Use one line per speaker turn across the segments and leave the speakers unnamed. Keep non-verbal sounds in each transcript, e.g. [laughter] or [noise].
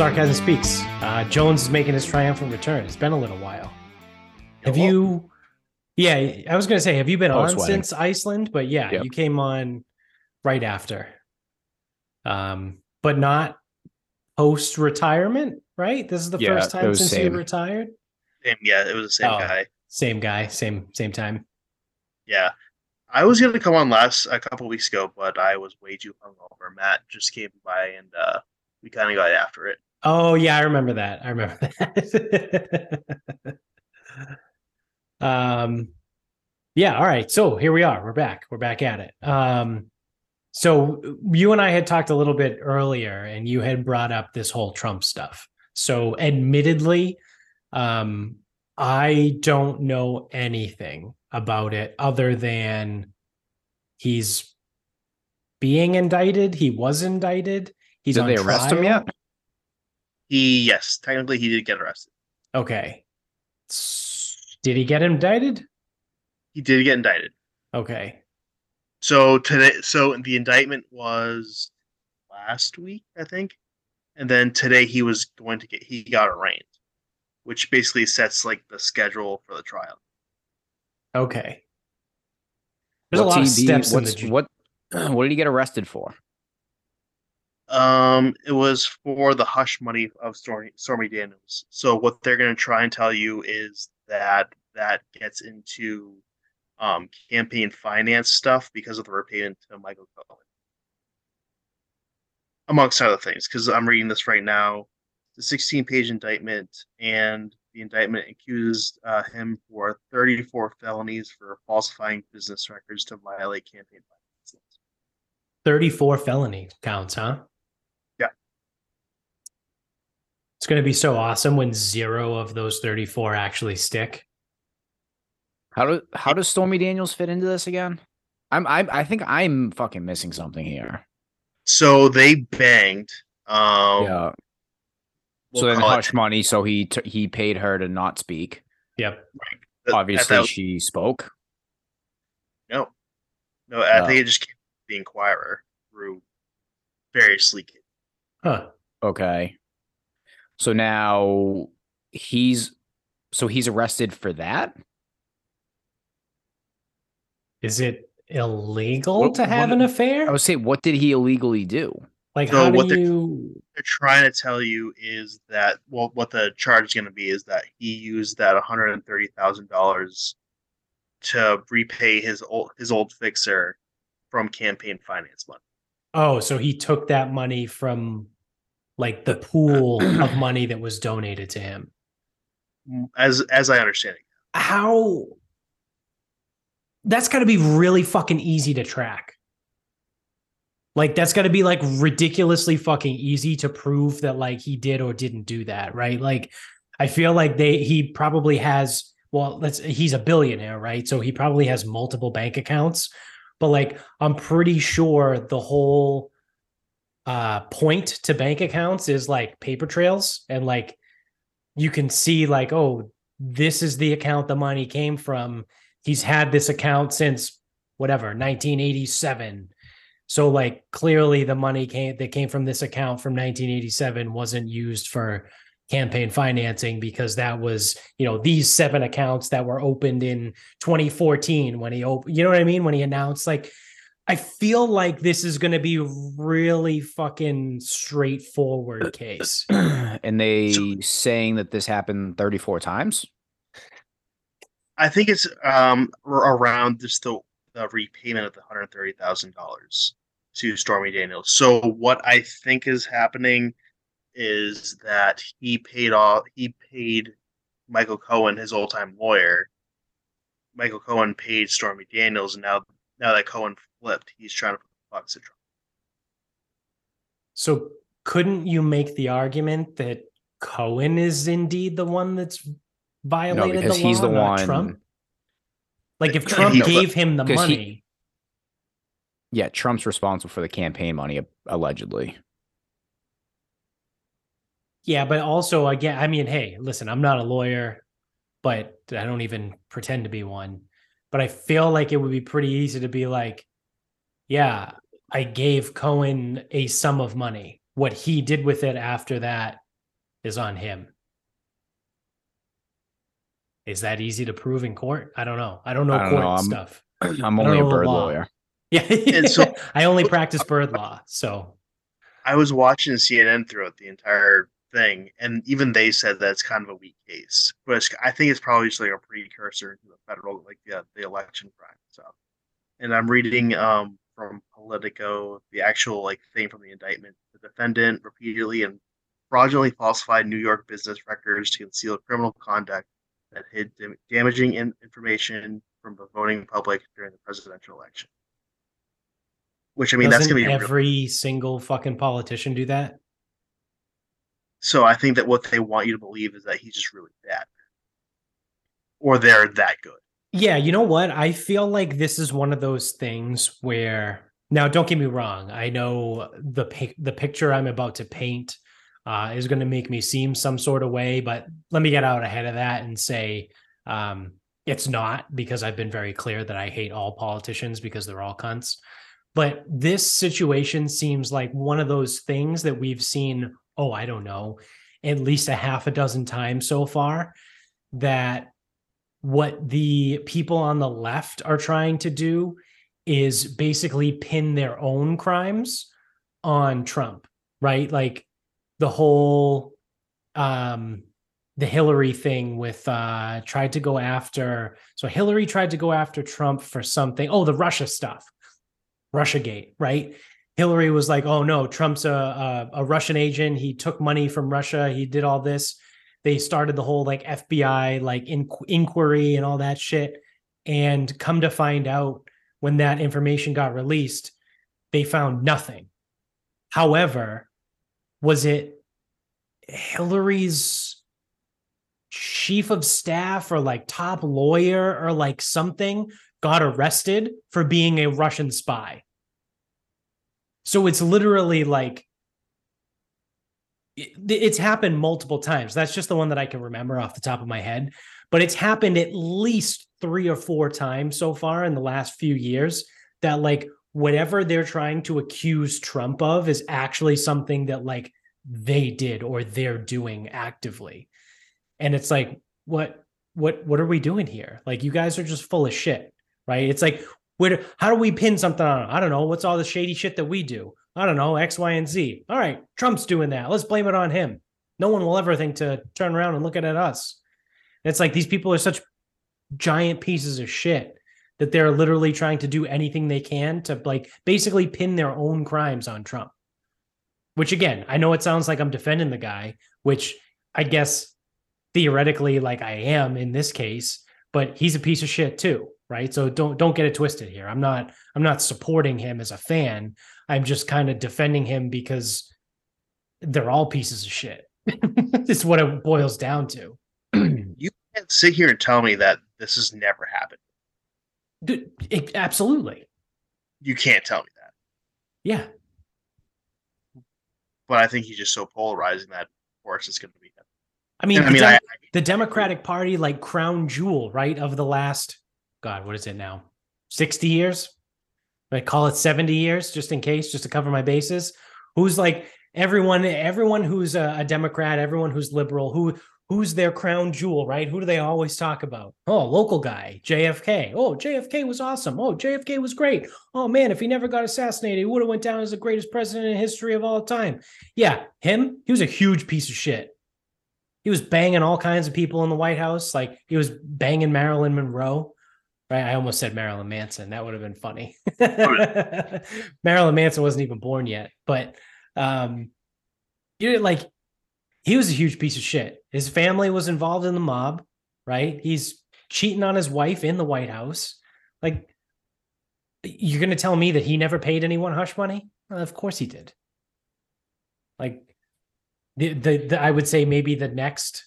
Sarcasm Speaks. Uh, Jones is making his triumphant return. It's been a little while. Have
well-
you? Yeah, I was going to say, have you been on
Post-wedding.
since Iceland? But yeah,
Yep.
you came on right after. Um, but not post retirement, right? This is the
Yeah,
first time since
same.
you retired.
Same, yeah, it was the same
Oh.
guy.
Same guy, same same time.
Yeah, I was gonna come on last a couple weeks ago, but I was way too hungover. Matt just came by and uh, we kind of got after it.
Oh yeah, I remember that. I remember that. [laughs] um yeah, all right. So here we are. We're back. We're back at it. Um so you and I had talked a little bit earlier and you had brought up this whole Trump stuff. So admittedly, um I don't know anything about it other than he's being indicted. He was indicted. He's
Did
on
they arrest him yet?
He, yes, technically he did get arrested.
Okay. Did he get indicted?
He did get indicted.
Okay.
So today, so the indictment was last week, I think, and then today he was going to get he got arraigned, which basically sets like the schedule for the trial.
Okay. There's a
What's
lot of
be-
steps in
what's-
the ju-
what [clears throat] what did he get arrested for?
Um, it was for the hush money of Stormy, Daniels. So what they're going to try and tell you is that that gets into um, campaign finance stuff because of the repayment to Michael Cohen, amongst other things. Because I'm reading this right now, the 16-page indictment, and the indictment accuses uh, him for 34 felonies for falsifying business records to violate campaign finance
34 felony counts, huh?
Yeah.
It's going to be so awesome when zero of those 34 actually stick.
How do how does Stormy Daniels fit into this again? I'm I I think I'm fucking missing something here.
So they banged. Um,
yeah.
we'll
so then
call it-
hush money. So he t- he paid her to not speak.
Yep.
at- at
Obviously,
that-
she spoke.
no, no. I
No.
think it just came from the Inquirer through various leakage.
Huh.
Okay. So now he's so he's arrested for that.
Is it illegal
What-
to have
what-
an affair?
I would say, what did he illegally do?
like,
So
how do
what they're-
you?
They're trying to tell you is that well, what the charge is going to be is that he used that one hundred and thirty thousand dollars to repay his old his old fixer from campaign finance money.
Oh, so he took that money from like the pool of money that was donated to him.
As as I understand it,
how that's got to be really fucking easy to track. Like that's got to be like ridiculously fucking easy to prove that like he did or didn't do that, right? Like I feel like they he probably has well, let's he's a billionaire, right? So he probably has multiple bank accounts. But like I'm pretty sure the whole uh point to bank accounts is like paper trails and like you can see like oh this is the account the money came from. He's had this account since whatever 1987. So like clearly the money came that came from this account from 1987 wasn't used for campaign financing because that was you know these seven accounts that were opened in 2014 when he opened you know what I mean when he announced like I feel like this is going to be really fucking straightforward case. [clears throat]
and they
So-
saying that this happened 34 times.
I think it's um around just the, the repayment of the hundred thirty thousand dollars to Stormy Daniels. So what I think is happening is that he paid off he paid Michael Cohen, his old time lawyer. Michael Cohen paid Stormy Daniels, and now now that Cohen flipped, he's trying to put the bucks at Trump.
So couldn't you make the argument that Cohen is indeed the one that's violated
because
the law,
he's the
not
one-
Trump? Like if Trump
he-
gave him the
'cause he-
money,
Yeah, Trump's responsible for the campaign money allegedly.
yeah, but also again, I mean, hey, listen, I'm not a lawyer, but I don't even pretend to be one. But I feel like it would be pretty easy to be like, yeah, I gave Cohen a sum of money. what he did with it after that is on him. Is that easy to prove in court? I don't know. I don't know
I don't
court
know. I'm-
stuff. [clears throat]
I'm only a
don't know the
bird
law.
lawyer. [laughs]
Yeah.
So-
I only practice bird law. So
I was watching CNN throughout the entire thing, and even they said that it's kind of a weak case. But it's, I think it's probably just like a precursor to the federal, like the the election crime stuff. And I'm reading um, from Politico the actual like thing from the indictment. The defendant repeatedly and fraudulently falsified New York business records to conceal criminal conduct that hid dam- damaging in- information from the voting public during the presidential election. Which I mean, that's
doesn't
gonna be
every single fucking politician do that?
So I think that what they want you to believe is that he's just really bad, or they're that good.
Yeah, you know what? I feel like this is one of those things where now don't get me wrong. I know the the picture I'm about to paint uh, is going to make me seem some sort of way, but let me get out ahead of that and say um, it's not because I've been very clear that I hate all politicians because they're all cunts. But this situation seems like one of those things that we've seen, oh, I don't know, at least a half a dozen times so far that what the people on the left are trying to do is basically pin their own crimes on Trump, right? Like the whole um the Hillary thing with uh tried to go after so Hillary tried to go after Trump for something. Oh, the Russia stuff. Russiagate, right? Hillary was like, "Oh no, Trump's a, a a Russian agent. He took money from Russia. He did all this." They started the whole like FBI like in, inquiry and all that shit. And come to find out, when that information got released, they found nothing. However, was it Hillary's chief of staff or like top lawyer or like something got arrested for being a Russian spy? So it's literally like it- it's happened multiple times. That's just the one that I can remember off the top of my head. But it's happened at least three or four times so far in the last few years that, like, whatever they're trying to accuse Trump of is actually something that, like, they did or they're doing actively. And it's like, what, what, what are we doing here? Like, you guys are just full of shit, right? It's like, where, how do we pin something on? I don't know. What's all the shady shit that we do? I don't know, X, Y, and Z. All right, Trump's doing that. Let's blame it on him. No one will ever think to turn around and look at us. It's like these people are such giant pieces of shit that they're literally trying to do anything they can to like basically pin their own crimes on Trump. Which again, I know it sounds like I'm defending the guy, which I guess theoretically like I am in this case, but he's a piece of shit too, right? So don't don't get it twisted here. I'm not I'm not supporting him as a fan. I'm just kind of defending him because they're all pieces of shit. [laughs] it's what it boils down to. [clears throat]
You can't sit here and tell me that this has never happened.
Dude, it- absolutely.
You can't tell me that.
Yeah.
But I think he's just so polarizing that, of course, it's going to be him.
I mean,
And I mean,
Dem-
I,
the Democratic Party, like crown jewel, right? Of the last, God, what is it now? 60 years? I call it 70 years, just in case, just to cover my bases. Who's like everyone, everyone who's a, a Democrat, everyone who's liberal, who who's their crown jewel, right? Who do they always talk about? Oh, local guy, JFK. Oh, JFK was awesome. Oh, JFK was great. Oh man, if he never got assassinated, he would have went down as the greatest president in history of all time. Yeah, him, he was a huge piece of shit. He was banging all kinds of people in the White House. Like he was banging Marilyn Monroe. Right. I almost said Marilyn Manson. That would have been funny. [laughs] Marilyn Manson wasn't even born yet. But um you know, like he was a huge piece of shit. His family was involved in the mob, right? He's cheating on his wife in the White House. Like you're gonna tell me that he never paid anyone hush money? Well, of course he did. Like the, the the I would say maybe the next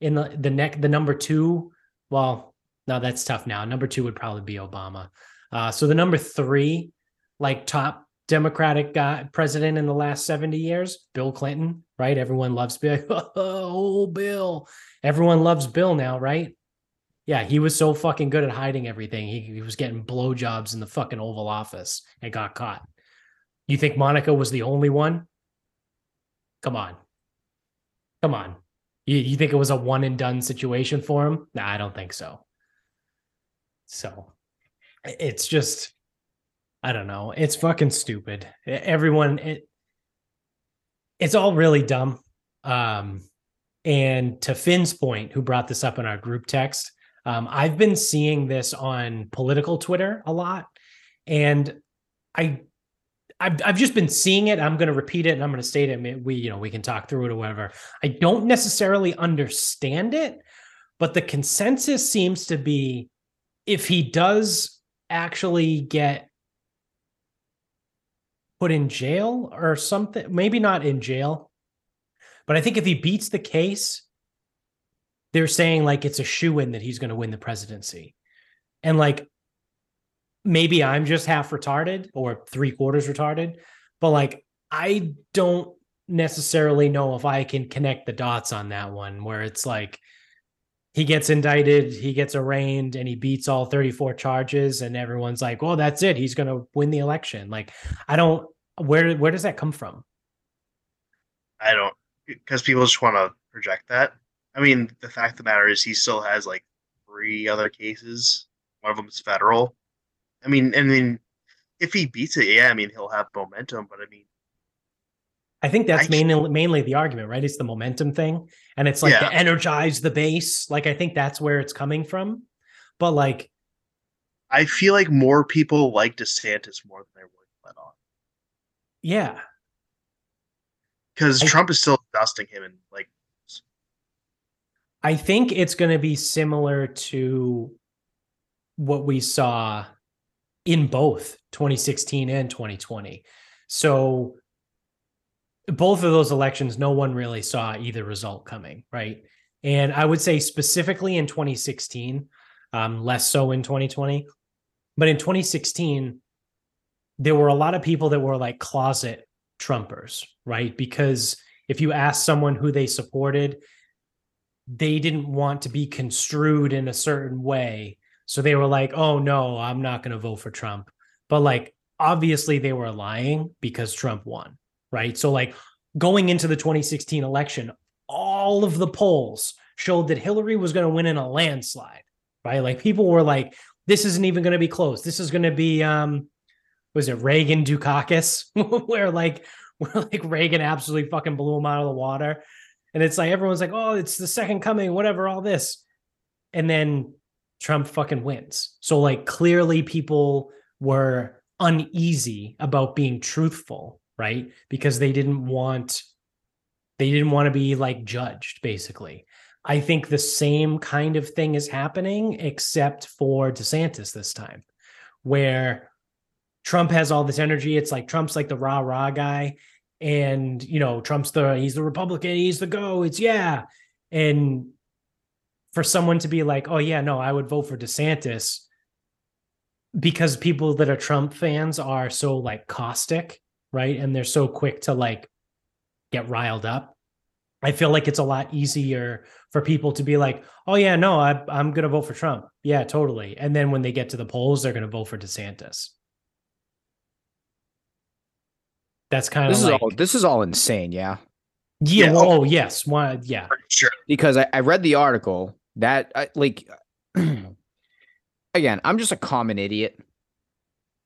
in the the neck the number two. Well, no, that's tough now. Number two would probably be Obama. Uh, so the number three, like top Democratic guy, president in the last 70 years, Bill Clinton, right? Everyone loves Bill. [laughs] Oh, Bill. Everyone loves Bill now, right? Yeah, he was so fucking good at hiding everything. He, he was getting blowjobs in the fucking Oval Office and got caught. You think Monica was the only one? Come on. Come on. You, you think it was a one and done situation for him? Nah, I don't think so. So it's just, I don't know. It's fucking stupid. Everyone, it, it's all really dumb. Um, and to Finn's point, who brought this up in our group text, um, I've been seeing this on political Twitter a lot, and I, I've I've just been seeing it. I'm going to repeat it, and I'm going to state it. We you know we can talk through it or whatever. I don't necessarily understand it, but the consensus seems to be if he does actually get put in jail or something, maybe not in jail, but I think if he beats the case, they're saying like it's a shoe in that he's going to win the presidency. And like maybe I'm just half retarded or three quarters retarded, but like I don't necessarily know if I can connect the dots on that one where it's like he gets indicted, he gets arraigned, and he beats all 34 charges, and everyone's like, well, that's it. He's gonna win the election. Like, I don't where where does that come from?
I don't because people just want to project that. I mean, the fact of the matter is, he still has like three other cases. One of them is federal. I mean, I mean, if he beats it, yeah, I mean, he'll have momentum. But I mean,
I think that's
I-
mainly mainly the argument, right? It's the momentum thing, and it's like
Yeah.
to energize the base. Like I think that's where it's coming from. But like,
I feel like more people like DeSantis more than they would let on
yeah,
because Trump is still dusting him and like
I think it's going to be similar to what we saw in both 2016 and 2020. So both of those elections, no one really saw either result coming, right? And I would say specifically in 2016, um, less so in 2020. But in 2016, there were a lot of people that were like closet Trumpers, right? Because if you ask someone who they supported, they didn't want to be construed in a certain way. So they were like, oh no, I'm not going to vote for Trump. But like, obviously they were lying because Trump won, right? So, like, going into the 2016 election, all of the polls showed that Hillary was going to win in a landslide, right? Like, people were like, this isn't even going to be close. This is going to be, um, was it Reagan Dukakis, [laughs] where like, [laughs] where like Reagan absolutely fucking blew him out of the water. And it's like everyone's like, oh, it's the second coming, whatever, all this. And then Trump fucking wins. So, like, clearly people were uneasy about being truthful, right? Because they didn't want, they didn't want to be like judged, basically. I think the same kind of thing is happening, except for DeSantis this time, where Trump has all this energy. It's like Trump's like the rah rah guy and you know trump's the he's the republican he's the go it's yeah and for someone to be like oh yeah no i would vote for desantis because people that are trump fans are so like caustic right and they're so quick to like get riled up i feel like it's a lot easier for people to be like oh yeah no I, i'm gonna vote for trump yeah totally and then when they get to the polls they're gonna vote for desantis that's kind of
This is
like
all this is all insane, yeah.
yeah.
Yeah.
well, oh, yes. One. Yeah.
for sure.
Because I, I read the article that I, like [clears throat] again, I'm just a common idiot.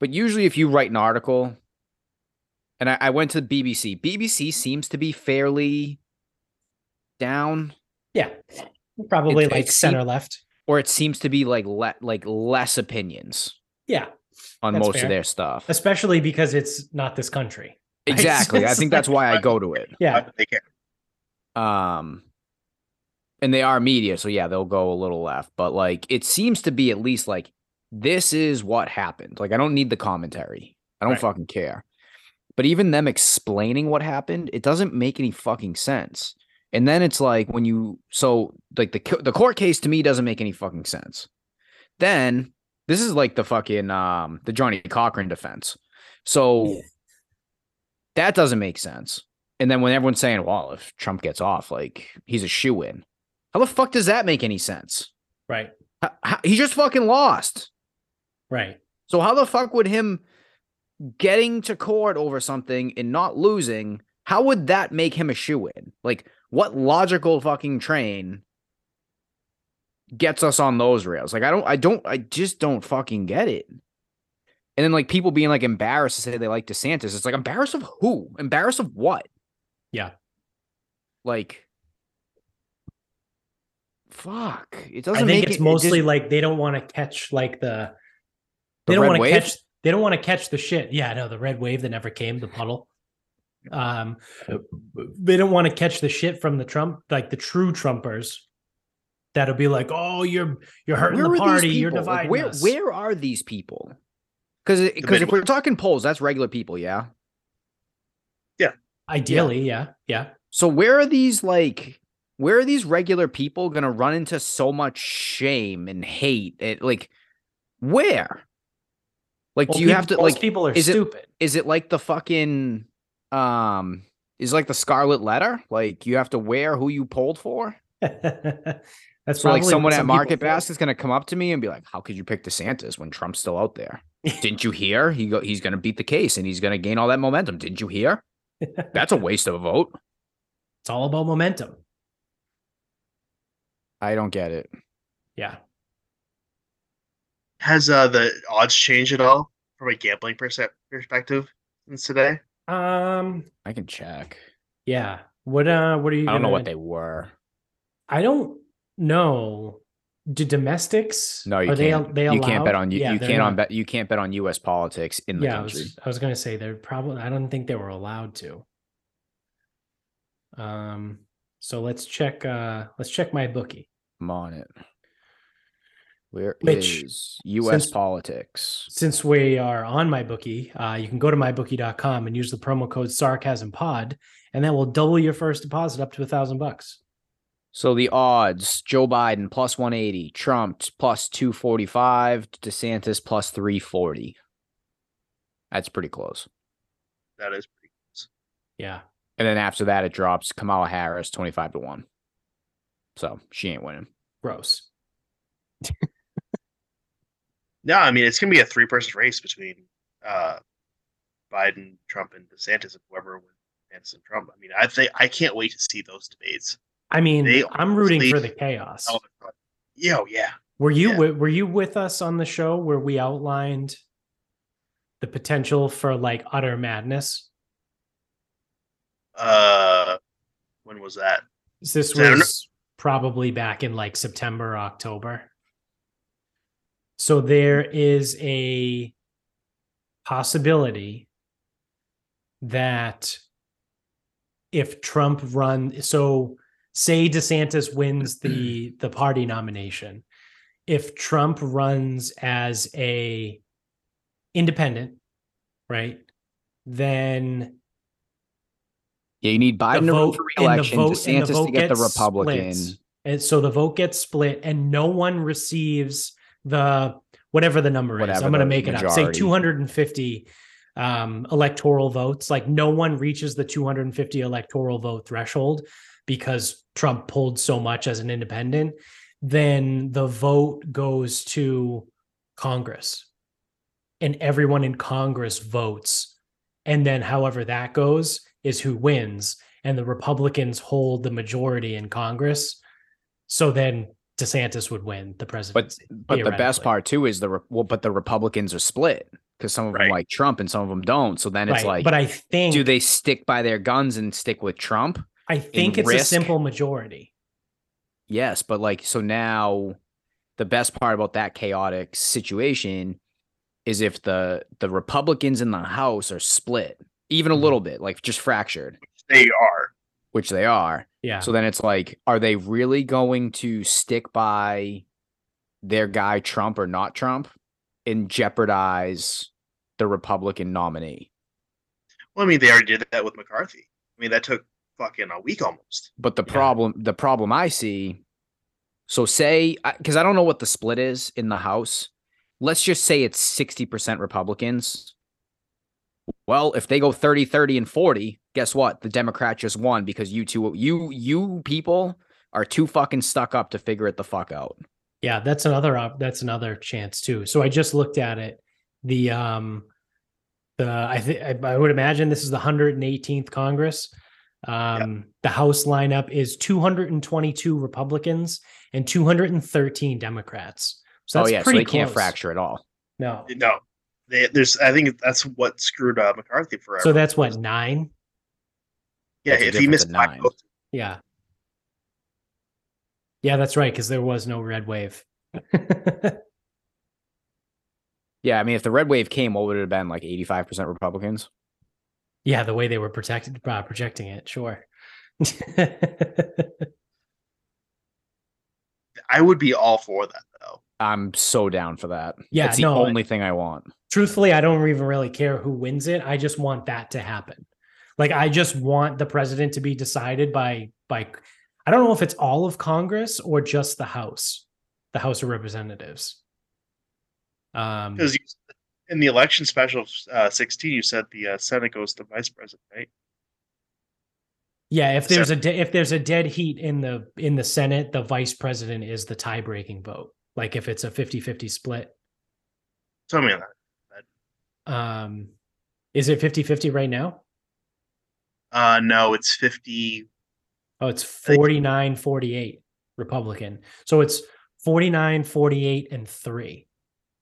But usually if you write an article, and I, I went to the BBC, BBC seems to be fairly down,
Yeah. Probably
It-
like
it
center
seem-
left.
or it seems to be like le- like less opinions
Yeah.
on most
fair.
of their stuff.
Especially because it's not this country. [laughs]
Exactly. I think that's why I go to it.
Yeah.
They can.
Um and they are media, so yeah, they'll go a little left, but like it seems to be at least like this is what happened. Like I don't need the commentary. I don't
Right.
fucking care. But even them explaining what happened, it doesn't make any fucking sense. And then it's like when you so like the the court case to me doesn't make any fucking sense. Then this is like the fucking um the Johnnie Cochran defense. So
Yeah.
that doesn't make sense. And then when everyone's saying, well, if Trump gets off, like he's a shoe in, how the fuck does that make any sense?
Right.
H- h- he just fucking lost.
Right.
So how the fuck would him getting to court over something and not losing? How would that make him a shoe in? Like, what logical fucking train gets us on those rails? Like, I don't, I don't, I just don't fucking get it. And then like people being like embarrassed to say they like DeSantis. It's like embarrassed of who? Embarrassed of what?
Yeah.
Like, fuck. It doesn't
I
think
it's
it- it
mostly
just-
like they don't want to catch like the
The
they don't want to catch they don't want to catch the shit. Yeah, no, the red wave that never came, the puddle. Um they don't want to catch the shit from the Trump, like the true Trumpers. That'll be like, oh, you're you're hurting
Where
the party, you're
people? Like,
dividing
where
us.
where are these people? Because because if we're talking polls, that's regular people, yeah. Yeah.
Ideally, yeah, yeah.
So where are these like where are these regular people gonna run into so much shame and hate? It, like where? Like,
Well,
do you
peop-
have to like?
people are
is
stupid.
Is it like the fucking um? Is it like the Scarlet Letter? Like you have to wear who you polled for? [laughs]
That's
So like someone
what
at Market. Basket is gonna come up to me and be like, "How could you pick DeSantis when Trump's still out there? [laughs] Didn't you hear? He go, he's gonna beat the case and he's gonna gain all that momentum. Didn't you hear? [laughs] That's a waste of a vote.
It's all about momentum.
I don't get it.
Yeah.
Has uh, the odds changed at all from a gambling perse- perspective since today?
Um.
I can check.
Yeah. What? Uh. What are you?
I don't know
gonna-
what they were.
I don't know. Do domestics?
No, you
are
can't.
they
you can't bet on you.
Yeah,
you can't on bet. You can't bet on U.S. politics in the
yeah, I
country.
was, I was gonna say they're probably. I don't think they were allowed to. Um. So let's check. Uh. Let's check my bookie.
I'm on it. Where is
Which,
U.S.
since-
politics?
Since we are on MyBookie, uh, you can go to mybookie.com and use the promo code SarcasmPod, and that will double your first deposit up to a thousand bucks.
So the odds: Joe Biden plus 180, Trump plus 245, DeSantis plus 340. That's pretty close.
That is pretty close.
Yeah.
And then after that, it drops Kamala Harris 25 to 1. So she ain't winning.
Gross. [laughs]
No, I mean it's gonna be a three-person race between uh, Biden, Trump, and DeSantis, and whoever wins DeSantis and Trump. I mean, I think I can't wait to see those debates.
I mean,
They
I'm rooting for the chaos.
Oh, yeah, oh, yeah.
Were you
Yeah.
were you with us on the show where we outlined the potential for like utter madness?
Uh, when was that?
This
I don't know.
was probably back in like September, October. So there is a possibility that if Trump run so say DeSantis wins the [clears throat] the party nomination, if Trump runs as a independent, right? Then
Yeah, you need Biden to run
vote-
for
and the
re-election,
vote- and the
DeSantis
vote
to get the Republican.
splits. And so the vote gets split and no one receives the whatever the number is. I'm going to make it up. Say 250 um, electoral votes. Like no one reaches the 250 electoral vote threshold because Trump pulled so much as an independent. Then the vote goes to Congress and everyone in Congress votes. And then however that goes is who wins. And the Republicans hold the majority in Congress. So then DeSantis would win the
But
presidency.
but the best part too is the well, but the Republicans are split because some of them like Trump and some of them don't. So then it's
right.
like,
but I think
do they stick by their guns and stick with Trump?
I think it's a simple majority.
Yes, but like so now the best part about that chaotic situation is if the the Republicans in the House are split even a
Mhm.
little bit, like just fractured,
They are.
which they are.
Yeah.
So then it's like, are they really going to stick by their guy Trump or not Trump and jeopardize the Republican nominee?
Well, I mean, they already did that with McCarthy. I mean, that took fucking a week almost.
But the
Yeah.
problem, the problem I see, so say, because I don't know what the split is in the House. Let's just say it's 60% Republicans. Well, if they go 30, 30, and 40, guess what? The Democrat just won because you two, you, you people are too fucking stuck up to figure it the fuck out.
Yeah, that's another op- that's another chance too. So I just looked at it. The um the I think I would imagine this is the 118th Congress. Um, The House lineup is 222 Republicans and 213 Democrats. So
oh
that's
yeah, so
pretty
they can't fracture at all.
No.
No, they, there's. I think that's what screwed uh, McCarthy forever.
So that's what nine.
yeah.
That's
If he missed
nine.
votes,
Yeah. Yeah, that's right. Because there was no red wave. [laughs]
Yeah, I mean, if the red wave came, what would it have been? Like eighty-five percent Republicans.
yeah, the way they were protected uh, projecting it, sure. [laughs]
I would be all for that though.
I'm so down for that.
Yeah,
it's the
no,
only thing I want.
Truthfully, I don't even really care who wins it. I just want that to happen. Like I just want the president to be decided by by I don't know if it's all of Congress or just the House, the House of Representatives. Um
Because in the election special uh, 16, you said the uh, Senate goes to vice president, right?
Yeah, if there's a de- if there's a dead heat in the in the Senate, the vice president is the tie-breaking vote. Like if it's a 50-50 split.
Tell me that.
Um is it 50-50 right now?
Uh, no, it's 50.
Oh, it's
think-
49 48 Republican. So it's 49 48 and 3.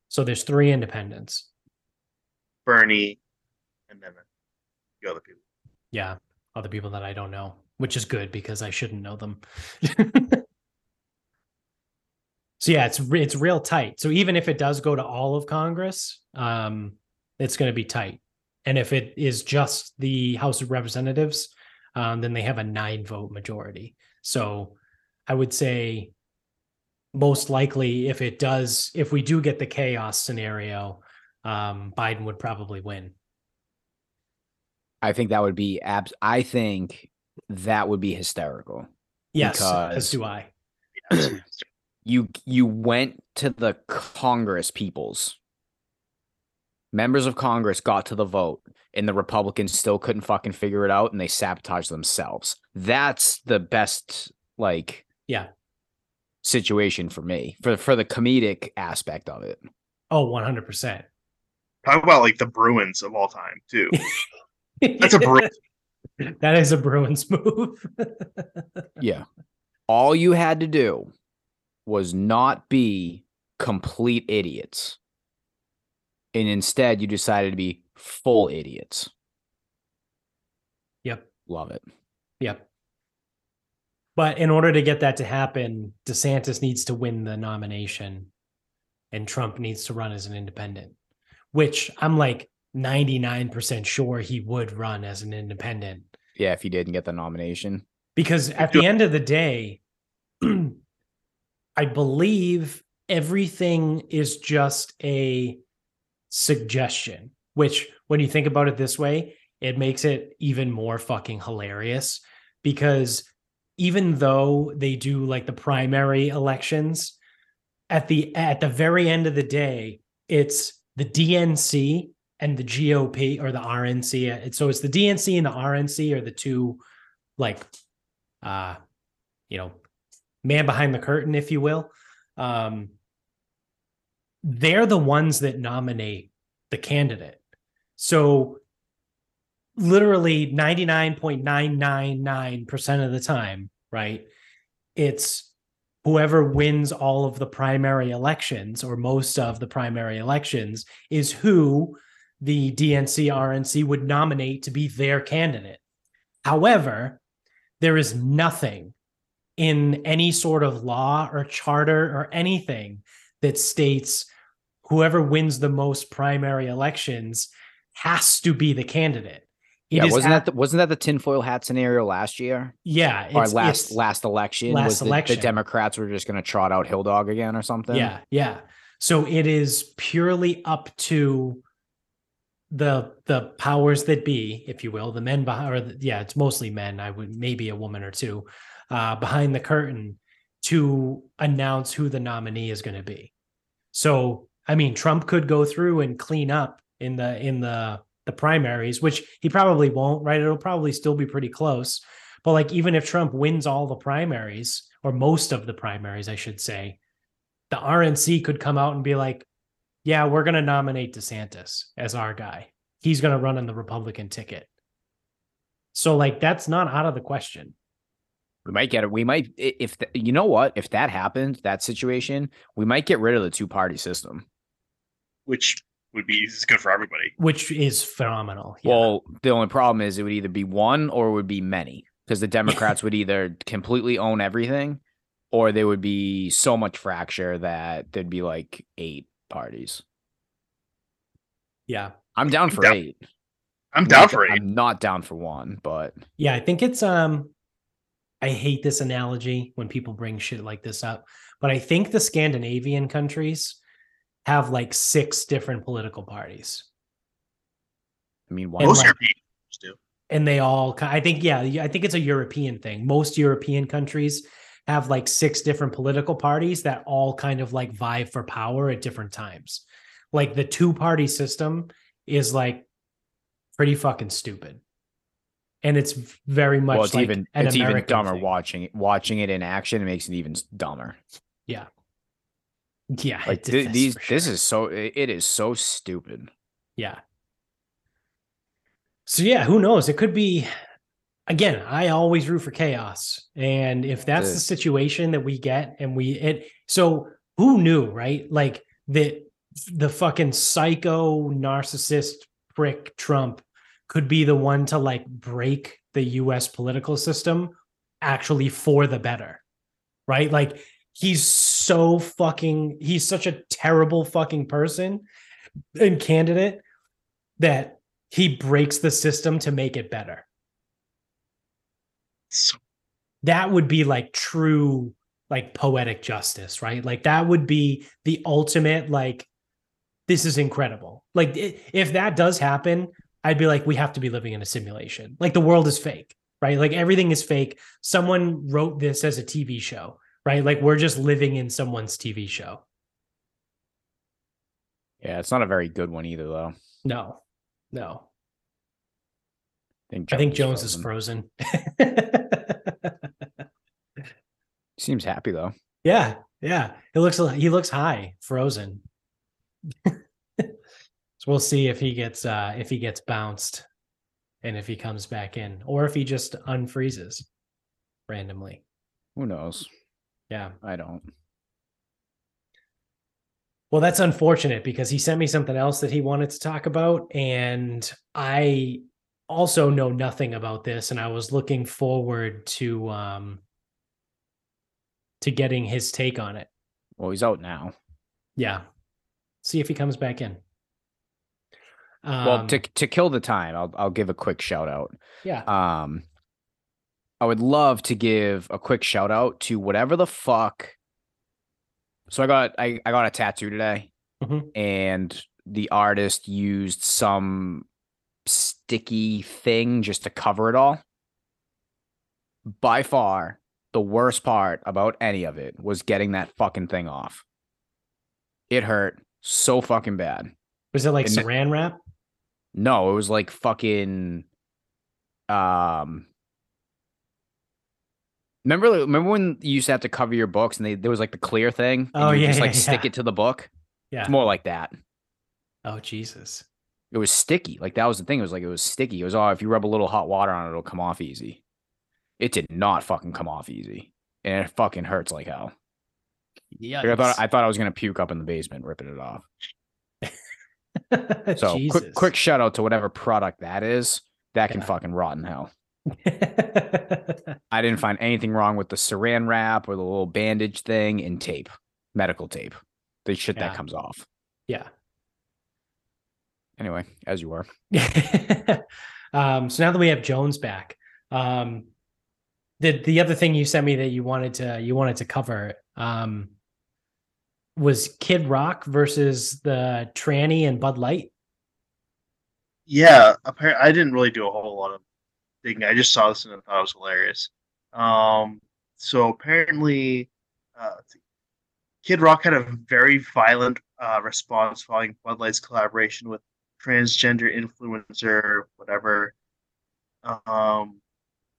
So there's three independents.
Bernie, and then the other people.
Yeah, other people that I don't know, which is good because I shouldn't know them. [laughs] so yeah, it's it's real tight. So even if it does go to all of Congress, um, it's going to be tight. And if it is just the House of Representatives, um, then they have a nine vote majority. So I would say most likely, if it does, if we do get the chaos scenario, um, Biden would probably win.
I think that would be abs. I think that would be hysterical.
Yes, as do I.
You you went to the Congress peoples. Members of Congress got to the vote, and the Republicans still couldn't fucking figure it out, and they sabotaged themselves. That's the best like
Yeah.
situation for me for for the comedic aspect of it.
Oh, 100%.
Talk about like the Bruins of all time, too. That's a Bruin. [laughs]
that is a Bruins move. [laughs]
Yeah. All you had to do was not be complete idiots. And instead, you decided to be full idiots.
yep.
Love it.
Yep. But in order to get that to happen, DeSantis needs to win the nomination and Trump needs to run as an independent, which I'm like 99% sure he would run as an independent.
Yeah, if he didn't get the nomination.
because at the end of the day [clears throat] i believe everything is just a suggestion which when you think about it this way it makes it even more fucking hilarious because even though they do like the primary elections at the at the very end of the day it's the DNC and the GOP or the RNC so it's the DNC and the RNC are the two like uh you know man behind the curtain if you will. Um they're the ones that nominate the candidate. So literally 99.999% of the time right it's whoever wins all of the primary elections or most of the primary elections is who the DNC RNC would nominate to be their candidate. However there is nothing in any sort of law or charter or anything that states whoever wins the most primary elections has to be the candidate. It
yeah, wasn't
at-
that the, wasn't that the tinfoil hat scenario last year
yeah,
or last last election?
last
was the,
election.
the Democrats were just going to trot out Hill Dog again or something?
Yeah, yeah. So it is purely up to the the powers that be, if you will, the men behind, or the, yeah, it's mostly men. I would maybe a woman or two uh, behind the curtain to announce who the nominee is going to be. So I mean, Trump could go through and clean up in the in the the primaries, which he probably won't. Right? It'll probably still be pretty close. But like, even if Trump wins all the primaries or most of the primaries, I should say, the RNC could come out and be like, yeah, we're going to nominate DeSantis as our guy. He's going to run on the Republican ticket. So like that's not out of the question.
We might get it. We might if th- you know what if that happened that situation, we might get rid of the two party system.
which would be is good for everybody.
which is phenomenal. Yeah.
Well, the only problem is it would either be one or it would be many because the Democrats would either completely own everything or there would be so much fracture that there'd be like eight parties.
yeah,
I'm down for
down-
eight.
I'm
not
down
d-
for eight.
I'm not down for one, but
yeah. I think it's um, I hate this analogy when people bring shit like this up, but I think the Scandinavian countries have like six different political parties,
I mean,
And
one
Most
like-
Europeans do.
and they all. I think yeah, I think it's a European thing. Most European countries have like six different political parties that all kind of like vie for power at different times. Like the two party system is like pretty fucking stupid. And it's very much
well, it's
like
even it's even dumber
thing.
watching it. Watching it in action it makes it even dumber.
Yeah,
yeah
Like
th- these,
for
this is so it is so stupid.
yeah. So yeah, who knows? It could be. Again, I always root for chaos, and if that's the situation that we get, and we it, so who knew, right? Like that the fucking psycho narcissist prick Trump could be the one to like break the US political system actually for the better. Right? Like he's so fucking he's such a terrible fucking person and candidate that he breaks the system to make it better. That would be like true like poetic justice, right? Like that would be the ultimate like this is incredible. Like if that does happen, I'd be like we have to be living in a simulation. Like the world is fake, right? Like everything is fake. Someone wrote this as a TV show, right? Like we're just living in someone's TV show.
Yeah, it's not a very good one either though.
No. No.
I think
I think
Jones
Jones is
frozen. [laughs] Seems happy though.
yeah, yeah. It looks he looks high, frozen. [laughs] so we'll see if he gets uh if he gets bounced and if he comes back in or if he just unfreezes randomly.
Who knows?
Yeah.
I don't.
Well, that's unfortunate because he sent me something else that he wanted to talk about. And I also know nothing about this. And I was looking forward to um to getting his take on it.
Well, he's out now.
Yeah. See if he comes back in. Um,
well, to to kill the time, I'll I'll give a quick shout out.
yeah.
Um, I would love to give a quick shout out to whatever the fuck. So I got I, I got a tattoo today,
Mhm.
and the artist used some sticky thing just to cover it all. By far, the worst part about any of it was getting that fucking thing off. It hurt so fucking bad.
Was it like
and-
saran wrap?
No, it was like fucking um Remember remember when you used to have to cover your books and they there was like the clear thing? and
Oh,
you
yeah,
just like
yeah,
stick
yeah.
it to the book.
Yeah.
It's more like that.
Oh Jesus.
It was sticky. Like that was the thing. It was like it was sticky. It was oh, if you rub a little hot water on it, it'll come off easy. It did not fucking come off easy. And it fucking hurts like hell.
Yeah.
Like, I thought I thought I was gonna puke up in the basement ripping it off. [laughs] So quick quick shout out to whatever product that is. That can
Yeah.
fucking rot in hell. [laughs] I didn't find anything wrong with the saran wrap or the little bandage thing and tape, medical tape, the shit
Yeah.
that comes off.
yeah.
Anyway, as you were. [laughs]
um, so now that we have Jones back, um, the the other thing you sent me that you wanted to you wanted to cover um, was Kid Rock versus the tranny and Bud Light.
yeah, apparently I didn't really do a whole lot of digging. I just saw this and I thought it was hilarious. Um, so apparently, uh. Kid Rock had a very violent uh, response following Bud Light's collaboration with transgender influencer, whatever. Um,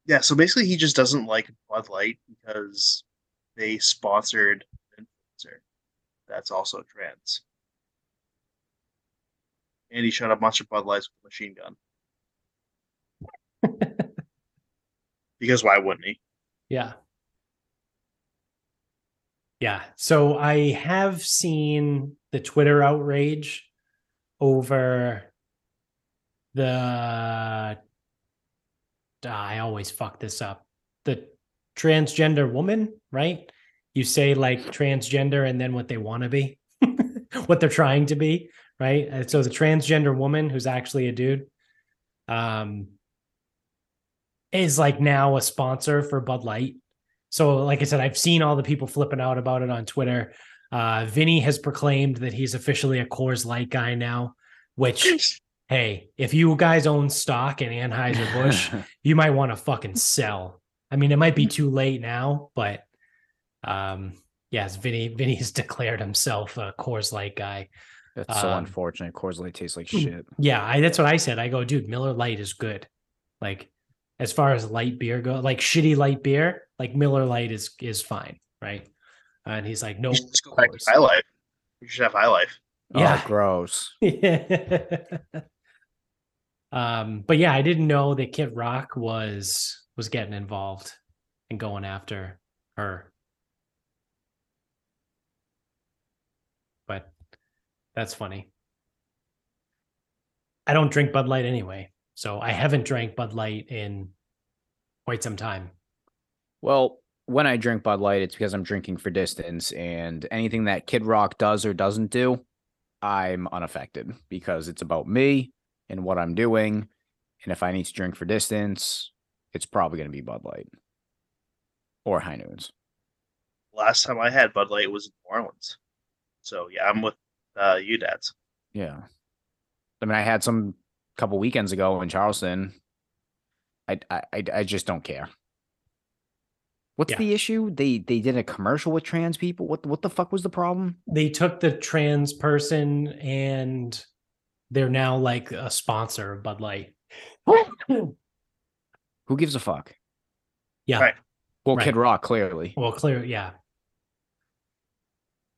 yeah, so basically, he just doesn't like Bud Light because they sponsored influencer that's also trans. And he shot a bunch of Bud Lights with a machine gun. [laughs] Because why wouldn't he?
Yeah. Yeah. So I have seen the Twitter outrage over the I always fuck this up. The transgender woman, right? You say like transgender and then what they want to be, [laughs] what they're trying to be, right? And so the transgender woman who's actually a dude um is like now a sponsor for Bud Light. So like I said, I've seen all the people flipping out about it on Twitter. Uh Vinny has proclaimed that he's officially a Coors Light guy now, which [laughs] hey, if you guys own stock in Anheuser-Busch, [laughs] you might want to fucking sell. I mean, it might be too late now, but um, yes, Vinny [laughs] Vinny's declared himself a Coors Light guy.
That's so
Um,
unfortunate. Coors Light tastes like
Hmm.
shit.
Yeah, I that's what I said. I go, dude, Miller Lite is good. Like as far as light beer go, like shitty light beer, like Miller Lite is is fine, right? And he's like, no,
You should just go back to High Life. You should have High Life.
Yeah.
Oh, gross. [laughs]
um, but yeah, I didn't know that Kid Rock was was getting involved and going after her. But that's funny. I don't drink Bud Light anyway, so I haven't drank Bud Light in quite some time.
Well, when I drink Bud Light, it's because I'm drinking for distance, and anything that Kid Rock does or doesn't do, I'm unaffected because it's about me and what I'm doing. And if I need to drink for distance, it's probably going to be Bud Light or High Noons.
Last time I had Bud Light was in New Orleans. So yeah, I'm with uh, you, dads.
Yeah. I mean, I had some couple weekends ago in Charleston. I I I, I just don't care. What's
Yeah.
the issue? They they did a commercial with trans people. What what the fuck was the problem?
They took the trans person and they're now like a sponsor of Bud Light.
Who gives a fuck?
Yeah.
Right.
Well,
Right.
Kid Rock clearly.
Well, clear. Yeah.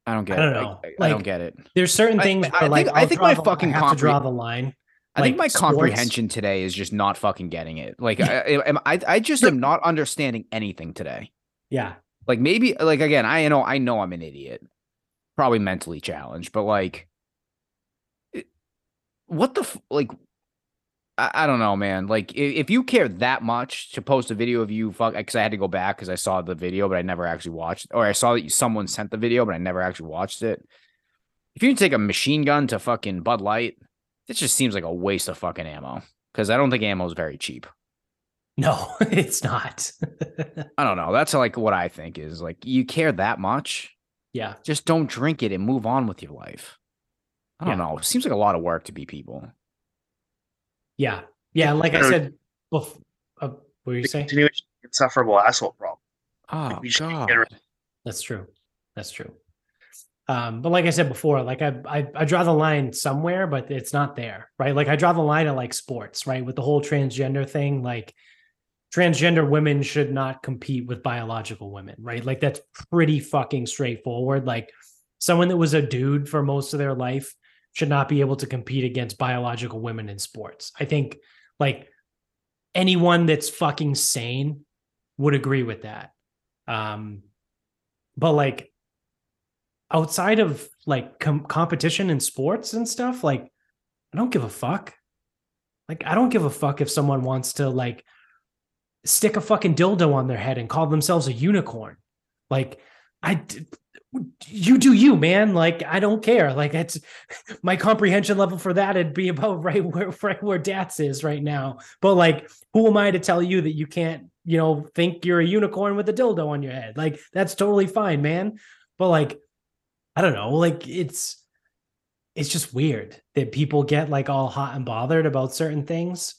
I don't get I
don't
it. I-
know.
I, I don't get it.
There's certain things
I think-
like
I
I'll
think my
the-
fucking
I have to draw the line.
I think
like,
my
sports-
comprehension today is just not fucking getting it. Like I, I, I, I just am not understanding anything today.
Yeah.
Like maybe, like again, I know, I know, I'm an idiot, probably mentally challenged, but like, it- what the f- like? I, don't know, man. Like, if, if you care that much to post a video of you, fuck, because I had to go back because I saw the video, but I never actually watched, or I saw that someone sent the video, but I never actually watched it. If you take a machine gun to fucking Bud Light, it just seems like a waste of fucking ammo. Because I don't think ammo is very cheap.
No, [laughs] it's not. [laughs]
I don't know. That's like what I think is like you care that much,
yeah.
just don't drink it and move on with your life. I don't
Yeah.
know. It seems like a lot of work to be people.
Yeah. Yeah. Like I said, bef- uh, what were you saying?
continuation of insufferable asshole problem.
Oh
we should
god.
get rid-
That's true. That's true. Um, but like I said before, like I, I I draw the line somewhere, but it's not there, right? Like I draw the line at like sports, right? With the whole transgender thing, like transgender women should not compete with biological women, right? Like that's pretty fucking straightforward. Like someone that was a dude for most of their life should not be able to compete against biological women in sports. I think like anyone that's fucking sane would agree with that. Um, but like outside of like com- competition in sports and stuff, like I don't give a fuck. Like I don't give a fuck if someone wants to like stick a fucking dildo on their head and call themselves a unicorn. Like I you do you, man. Like I don't care. Like it's my comprehension level for that It'd be about [laughs] right where right where Dats is right now. But like, who am I to tell you that you can't, you know, think you're a unicorn with a dildo on your head? Like that's totally fine, man. But like, I don't know. Like it's it's just weird that people get like all hot and bothered about certain things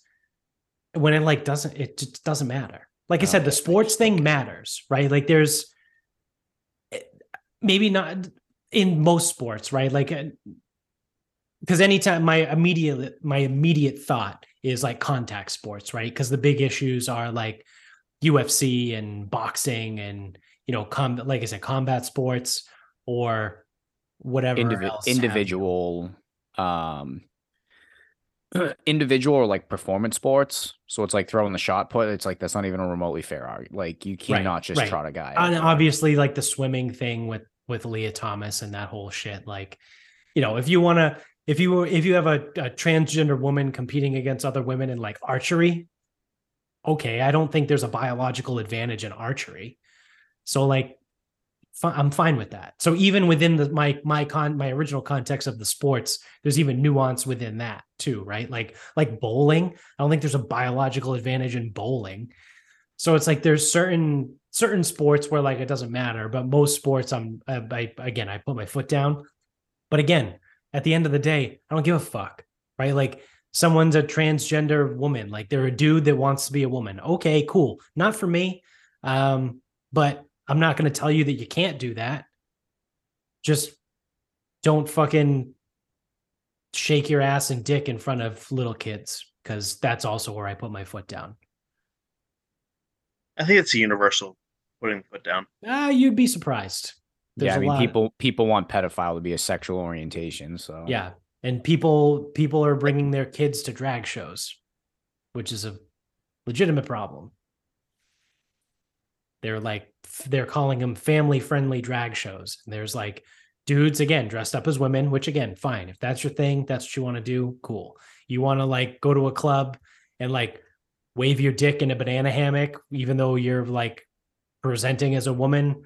when it like doesn't it just doesn't matter. Like I said, the sports thing matters, right? Like there's maybe not in most sports, right? Like because anytime my immediate my immediate thought is like contact sports, right? Because the big issues are like UFC and boxing and you know, com- like I said, combat sports or whatever have
individual um [clears throat] individual or like performance sports. So it's like throwing the shot put. It's like that's not even a remotely fair argument. Like you cannot just
right.
trot a guy.
and obviously like the swimming thing with with Lia Thomas and that whole shit. Like, you know, if you want to, if you if you have a, a transgender woman competing against other women in like archery, okay, I don't think there's a biological advantage in archery. So like, fi- I'm fine with that. So even within the my my con my original context of the sports, there's even nuance within that too, right? Like like bowling, I don't think there's a biological advantage in bowling. So it's like there's certain certain sports where like it doesn't matter, but most sports I'm I, I again I put my foot down. But again, at the end of the day, I don't give a fuck, right? Like someone's a transgender woman, like they're a dude that wants to be a woman. Okay, cool. Not for me. Um, but I'm not going to tell you that you can't do that. Just don't fucking shake your ass and dick in front of little kids because that's also where I put my foot down.
I think it's a universal putting the foot down.
Ah, you'd be surprised.
yeah,
There's
I
a
mean,
lot-
people people want pedophile to be a sexual orientation. So
Yeah, and people people are bringing their kids to drag shows, which is a legitimate problem. They're like they're calling them family friendly drag shows. And there's like dudes again dressed up as women, which again, fine. If that's your thing, that's what you want to do, cool. You want to like go to a club and like wave your dick in a banana hammock, even though you're like presenting as a woman,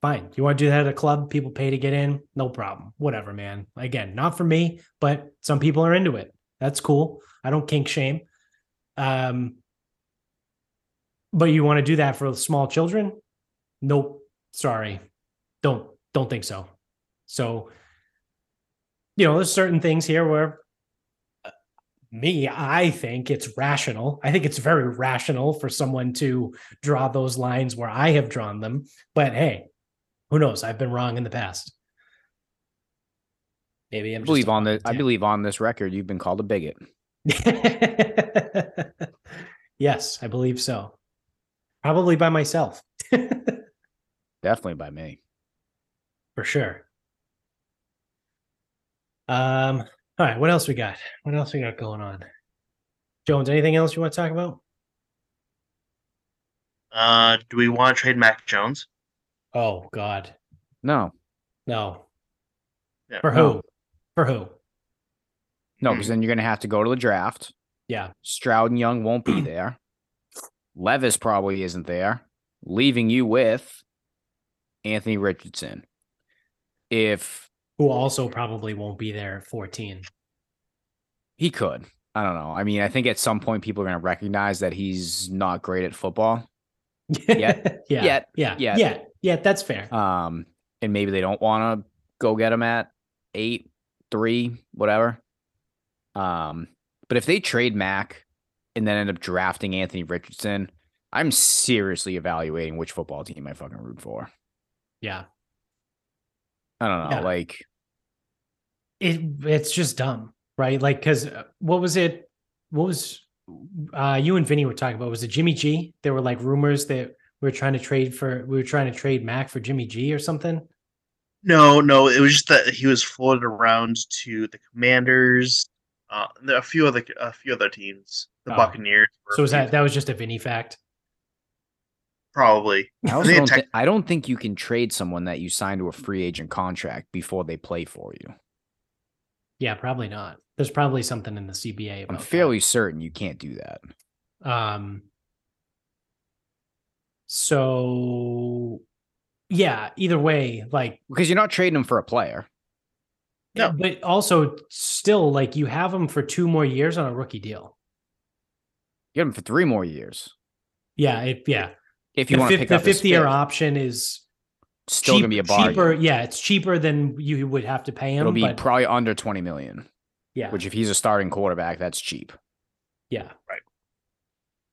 fine. You want to do that at a club? People pay to get in, no problem. Whatever, man. Again, not for me, but some people are into it. That's cool. I don't kink shame. Um, but you want to do that for small children? Nope. Sorry. Don't don't think so. So, you know, there's certain things here where me, I think it's rational. I think it's very rational for someone to draw those lines where I have drawn them. But hey, who knows? I've been wrong in the past. Maybe I'm
I believe on the I believe on this record you've been called a bigot. [laughs]
yes, I believe so. Probably by myself. [laughs]
Definitely by me.
For sure. Um, all right, what else we got? What else we got going on? Jones, anything else you want to talk about?
Uh, do we want to trade Mac Jones?
Oh God.
No,
No.
Yeah.
For who?
No.
For who?
no,
Hmm.
because then you're gonna have to go to the draft.
Yeah.
Stroud and Young won't be [clears throat] there. Levis probably isn't there, leaving you with Anthony Richardson. If
Who also probably won't be there at 14.
he could, I don't know. I mean, I think at some point people are going to recognize that he's not great at football. Yet. [laughs]
yeah.
Yet.
Yeah.
Yet.
Yeah. Yeah. That's fair.
Um, and maybe they don't want to go get him at eight, three, whatever. Um, but if they trade Mac and then end up drafting Anthony Richardson, I'm seriously evaluating which football team I fucking root for.
yeah.
I don't know,
Yeah.
like
It it's just dumb, right? Like, cause uh, what was it? What was uh you and Vinny were talking about? Was it Jimmy G? There were like rumors that we were trying to trade for we were trying to trade Mac for Jimmy G or something.
No, no. It was just that he was floated around to the Commanders, uh, a few other a few other teams, the
Oh.
Buccaneers.
So was that that was just a Vinny fact?
probably?
I
I
also don't,
it tech-
I don't think you can trade someone that you signed to a free agent contract before they play for you.
Yeah, probably not. There's probably something in the CBA about
I'm
that.
fairly certain you can't do that.
Um, so yeah, either way, like,
Because you're not trading them for a player.
No.
but also still like you have him for two more years on a rookie deal.
You get them for three more years.
Yeah, it, yeah.
If you
the
want to pick
the
up his
fifth year option is
still
cheap-
gonna be a bargain.
cheaper. Yeah, it's cheaper than you would have to pay him.
It'll be
but
probably under 20 million,
yeah,
which if he's a starting quarterback, that's cheap.
yeah,
Right.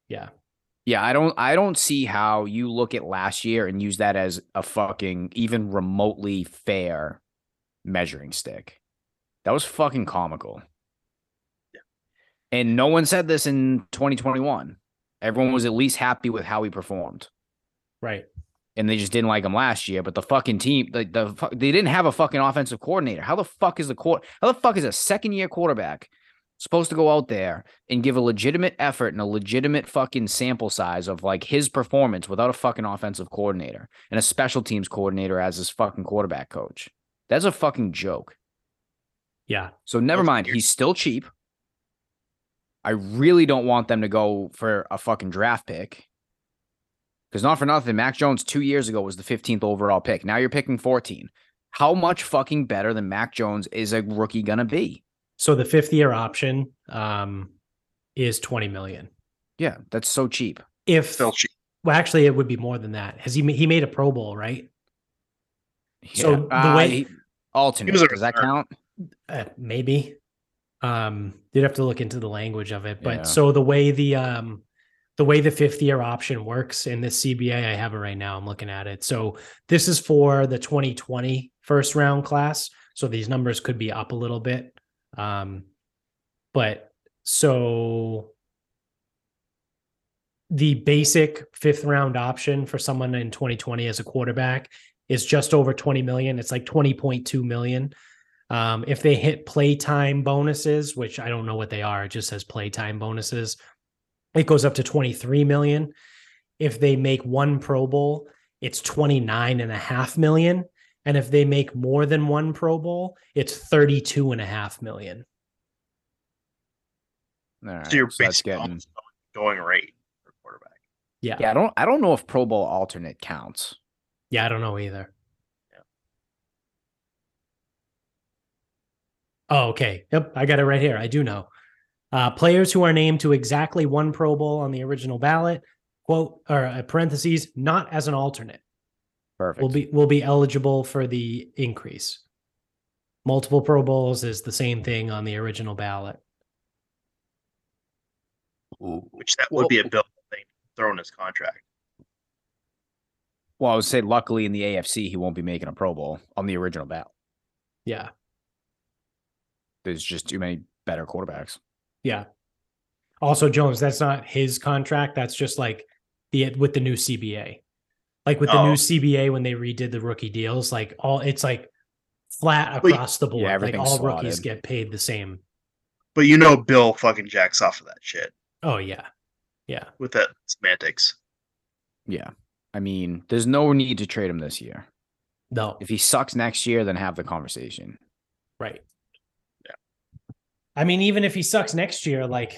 yeah.
Yeah, I don't I don't see how you look at last year and use that as a fucking even remotely fair measuring stick. That was fucking comical.
Yeah.
And no one said this in 2021. Everyone was at least happy with how he performed.
Right.
And they just didn't like him last year. But the fucking team, the, the they didn't have a fucking offensive coordinator. How the fuck is the court? How the fuck is a second year quarterback supposed to go out there and give a legitimate effort and a legitimate fucking sample size of like his performance without a fucking offensive coordinator and a special teams coordinator as his fucking quarterback coach. That's a fucking joke.
Yeah.
So never
That's
mind.
weird.
He's still cheap. I really don't want them to go for a fucking draft pick. Because not for nothing, Mac Jones two years ago was the 15th overall pick. Now you're picking 14. How much fucking better than Mac Jones is a rookie gonna be?
So the fifth year option um, is 20 million.
Yeah, that's so cheap.
If
Still cheap.
well, actually, it would be more than that. Has he he made a Pro Bowl, right? So the
Uh,
way-
he- alternate
was
does that count?
Uh, maybe. Um, you'd have to look into the language of it. But
Yeah.
so the way the um the way the fifth year option works in this CBA, I have it right now. I'm looking at it. So this is for the 2020 first round class. So these numbers could be up a little bit. Um, but so the basic fifth round option for someone in 2020 as a quarterback is just over 20 million. It's like 20.2 million. Um, if they hit playtime bonuses, which I don't know what they are, it just says playtime bonuses, it goes up to 23 million. If they make one Pro Bowl, it's 29 and a half million. And if they make more than one Pro Bowl, it's 32 and a half million.
All right,
So you're
so that's
basically
getting.
going rate for quarterback.
Yeah.
Yeah, I don't. I don't know if Pro Bowl alternate counts.
Yeah, I don't know either. Oh, okay. Yep, I got it right here. I do know. Uh, players who are named to exactly one Pro Bowl on the original ballot, quote or uh, parentheses, not as an alternate,
Perfect.
will be will be eligible for the increase. Multiple Pro Bowls is the same thing on the original ballot.
Which that would be a bill thing throw in his contract.
well, I would say luckily in the AFC he won't be making a Pro Bowl on the original ballot.
Yeah,
There's just too many better quarterbacks.
Yeah. Also, Jones, that's not his contract. That's just like the with the new CBA. Like with the
Oh.
new CBA when they redid the rookie deals, like all it's like flat
But-
across the board. like
everything's
all rookies get paid the same.
But you know Bill fucking jacks off of that shit
Oh yeah. Yeah.
with that semantics.
Yeah. I mean, there's no need to trade him this year.
No.
If he sucks next year, then have the conversation.
Right. I mean, even if he sucks next year, like,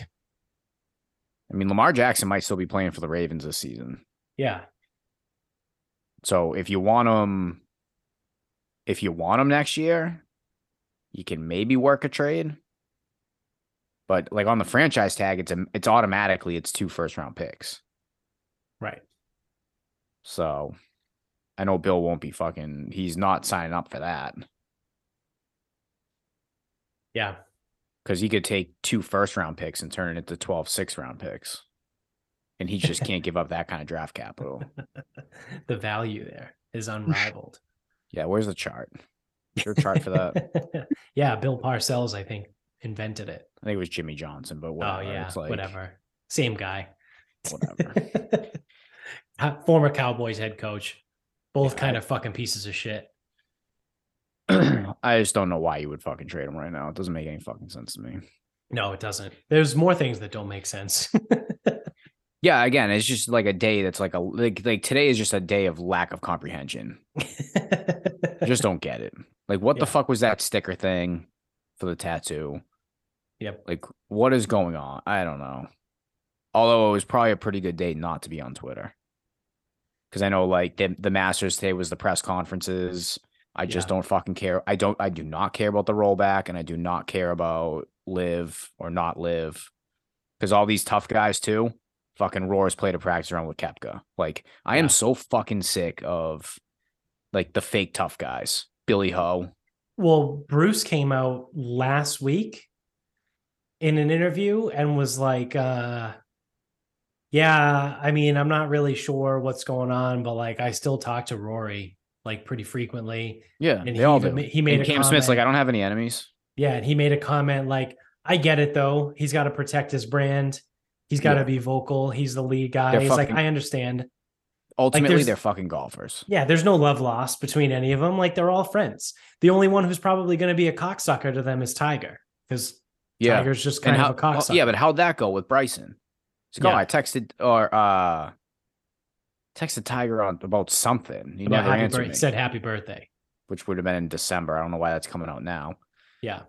I mean, Lamar Jackson might still be playing for the Ravens this season.
yeah,
So if you want him, if you want him next year, you can maybe work a trade. But like on the franchise tag, it's a, it's automatically it's two first round picks.
right.
So I know Bill won't be fucking. He's not signing up for that
Yeah.
Because he could take two first round picks and turn it into 12 six round picks, and he just can't give up that kind of draft capital. [laughs]
the value there is unrivaled. [laughs]
Yeah, where's the chart? Your chart for that? [laughs]
yeah. Bill Parcells, I think, invented it.
I think it was Jimmy Johnson, but oh, whatever.
oh, yeah.
like,
whatever. Same guy.
Whatever.
Former Cowboys head coach. Both
Yeah,
kind of fucking pieces of shit.
I just don't know why you would fucking trade him right now. It doesn't make any fucking sense to me.
No, it doesn't. There's more things that don't make sense. [laughs]
Yeah, again, it's just like a day that's like a like like today is just a day of lack of comprehension. [laughs] Just don't get it. Like, what
Yeah.
the fuck was that sticker thing for the tattoo?
Yep.
Like, what is going on? I don't know. Although it was probably a pretty good day not to be on Twitter. Because I know, like, the, the Masters today was the press conferences. I just
Yeah.
don't fucking care. I don't, I do not care about the rollback and I do not care about live or not live. Because all these tough guys, too, fucking Roars played a practice around with Koepka. Like, I am so fucking sick of, like, the fake tough guys. Billy Ho.
Well, Brooks came out last week in an interview and was like, uh, yeah, I mean, I'm not really sure what's going on, but like I still talk to Rory like pretty frequently.
Yeah,
And
they
he
all do.
ma- he made
and Cam Smith's like, I don't have any enemies.
Yeah, and he made a comment like, I get it though. He's got to protect his brand. He's got to
Yeah.
be vocal. He's the lead guy.
They're
He's like, I understand.
Ultimately,
there's-
they're fucking golfers.
Yeah, there's no love lost between any of them. Like they're all friends. The only one who's probably going to be a cocksucker to them is Tiger because
Yeah.
Tiger's just kind
how,
of a cocksucker.
yeah, but how'd that go with Bryson? It's like, oh,
Yeah.
I texted or uh texted Tiger on about something. He
About
never
happy
answered
birth-
me,
said happy birthday.
which would have been in December. I don't know why that's coming out now.
Yeah.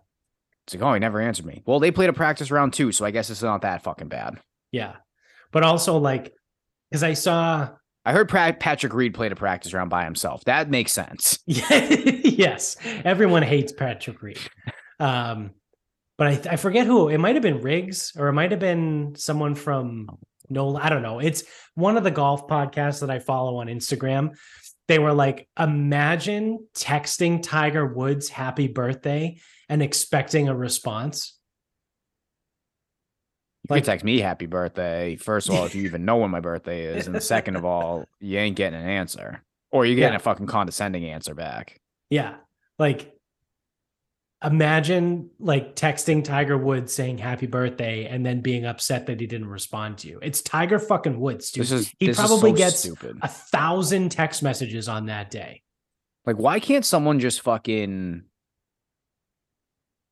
It's like, oh, he never answered me. Well, they played a practice round too, so I guess it's not that fucking bad.
Yeah. But also like because I saw
I heard Patrick Reed played a practice round by himself. That makes sense. [laughs]
yes, everyone hates Patrick Reed. Um, but I, I forget who it might have been Riggs or it might have been someone from no, I don't know. It's one of the golf podcasts that I follow on Instagram. They were like, imagine texting Tiger Woods happy birthday and expecting a response.
You
Like-
can text me happy birthday. First of all, if you even know when my birthday is, and [laughs] second of all, you ain't getting an answer, or you're getting
Yeah.
a fucking condescending answer back.
Yeah. Like imagine like texting Tiger Woods saying happy birthday and then being upset that he didn't respond to you. It's Tiger fucking Woods, dude.
Is
he probably
so
gets
stupid.
a thousand text messages on that day.
Like, why can't someone just fucking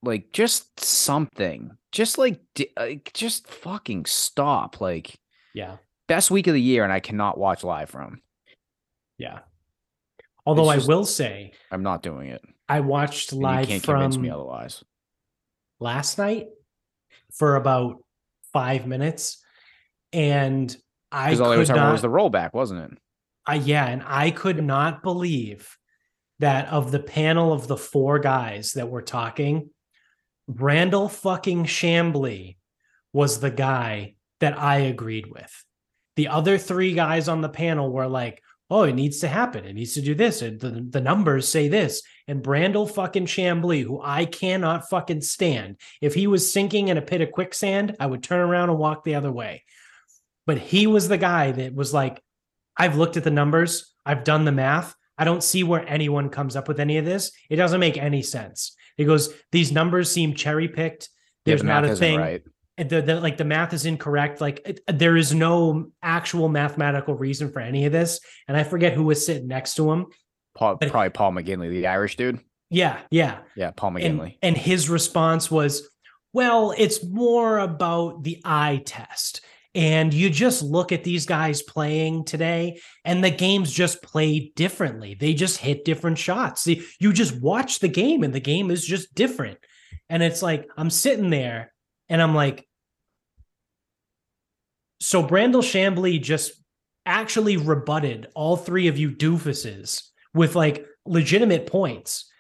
like just something? Just like, like just fucking stop. Like,
Yeah.
best week of the year, and I cannot watch live from.
Yeah. Although
It's
I will say
I'm not doing it.
I watched
and you
live
can't
from
convince me otherwise.
last night for about five minutes. And I
Because all they were
could
talking about
not,
was the rollback, wasn't it?
I yeah, and I could not believe that of the panel of the four guys that were talking, Brandel fucking Chamblee was the guy that I agreed with. The other three guys on the panel were like, "Oh, it needs to happen. It needs to do this. And the, the numbers say this." And Brandel fucking Chamblee, who I cannot fucking stand, if he was sinking in a pit of quicksand, I would turn around and walk the other way. But he was the guy that was like, I've looked at the numbers, I've done the math. I don't see where anyone comes up with any of this. It doesn't make any sense. He goes, These numbers seem cherry picked.
Yeah,
There's
the
not a thing.
right.
The, the, like the math is incorrect. Like it, there is no actual mathematical reason for any of this. And I forget who was sitting next to him.
Paul, probably Paul McGinley, the Irish dude.
Yeah, yeah.
Yeah, Paul
and,
McGinley.
and his response was, well, it's more about the eye test. And you just look at these guys playing today, and the games just play differently. They just hit different shots. See, You just watch the game, and the game is just different. And it's like, I'm sitting there and I'm like, so Brandel Chamblee just actually rebutted all three of you doofuses with like legitimate points,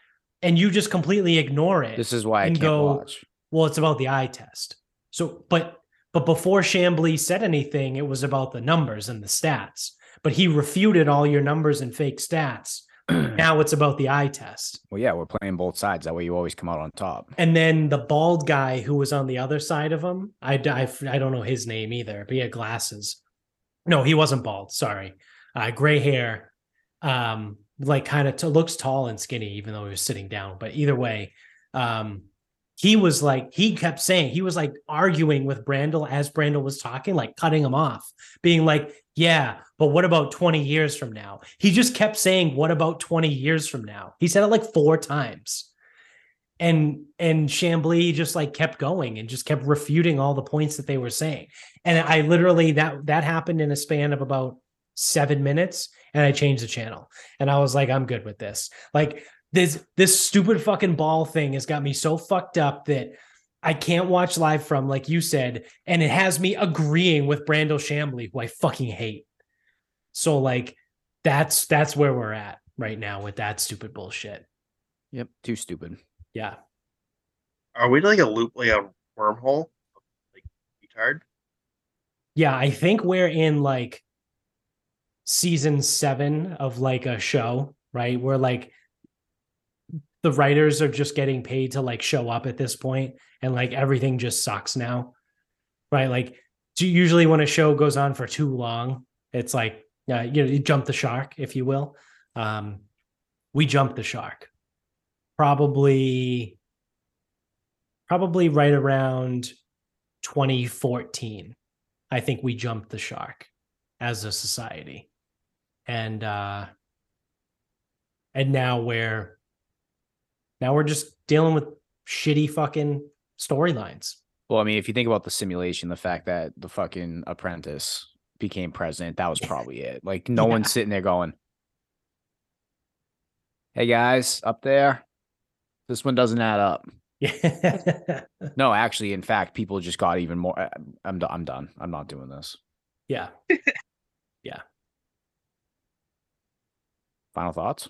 and you just completely ignore it
This is why I can't
go-
watch.
well, it's about the eye test. So, but but before Chamblee said anything, it was about the numbers and the stats. But he refuted all your numbers and fake stats. [clears throat] now it's about the eye test.
Well, yeah, we're playing both sides. That way you always come out on top.
And then the bald guy who was on the other side of him, I, I, I don't know his name either, but he had glasses. No, he wasn't bald. Sorry. Uh, gray hair, um, like kind of t- looks tall and skinny, even though he was sitting down. But either way, um, he was like, he kept saying, he was like arguing with Brandel as Brandel was talking, like cutting him off, being like, yeah, but what about 20 years from now? He just kept saying, what about 20 years from now? He said it like four times and and Chamblee just like kept going and just kept refuting all the points that they were saying. And I literally that that happened in a span of about seven minutes, and I changed the channel. And I was like, I'm good with this. Like this this stupid fucking ball thing has got me so fucked up that I can't watch live from, like you said, and it has me agreeing with Brandel Chamblee, who I fucking hate. So like that's that's where we're at right now with that stupid bullshit.
Yep, too stupid.
Yeah.
Are we like a loop, like a wormhole? Like retard?
Yeah, I think we're in like season seven of like a show, right? Where like the writers are just getting paid to like show up at this point and like everything just sucks now. Right. Like usually when a show goes on for too long, it's like uh, you know, you jump the shark, if you will. Um, we jumped the shark. Probably probably right around 2014 i think we jumped the shark as a society and uh and now we're now we're just dealing with shitty fucking storylines.
Well, I mean, if you think about the simulation, the fact that the fucking apprentice became president, that was probably it. Like no [laughs]
Yeah.
one's sitting there going, Hey guys, up there. This one doesn't add up.
Yeah. [laughs]
No, actually, in fact, people just got even more. I- I'm I'm done. I'm not doing this.
Yeah. [laughs] yeah.
Final thoughts.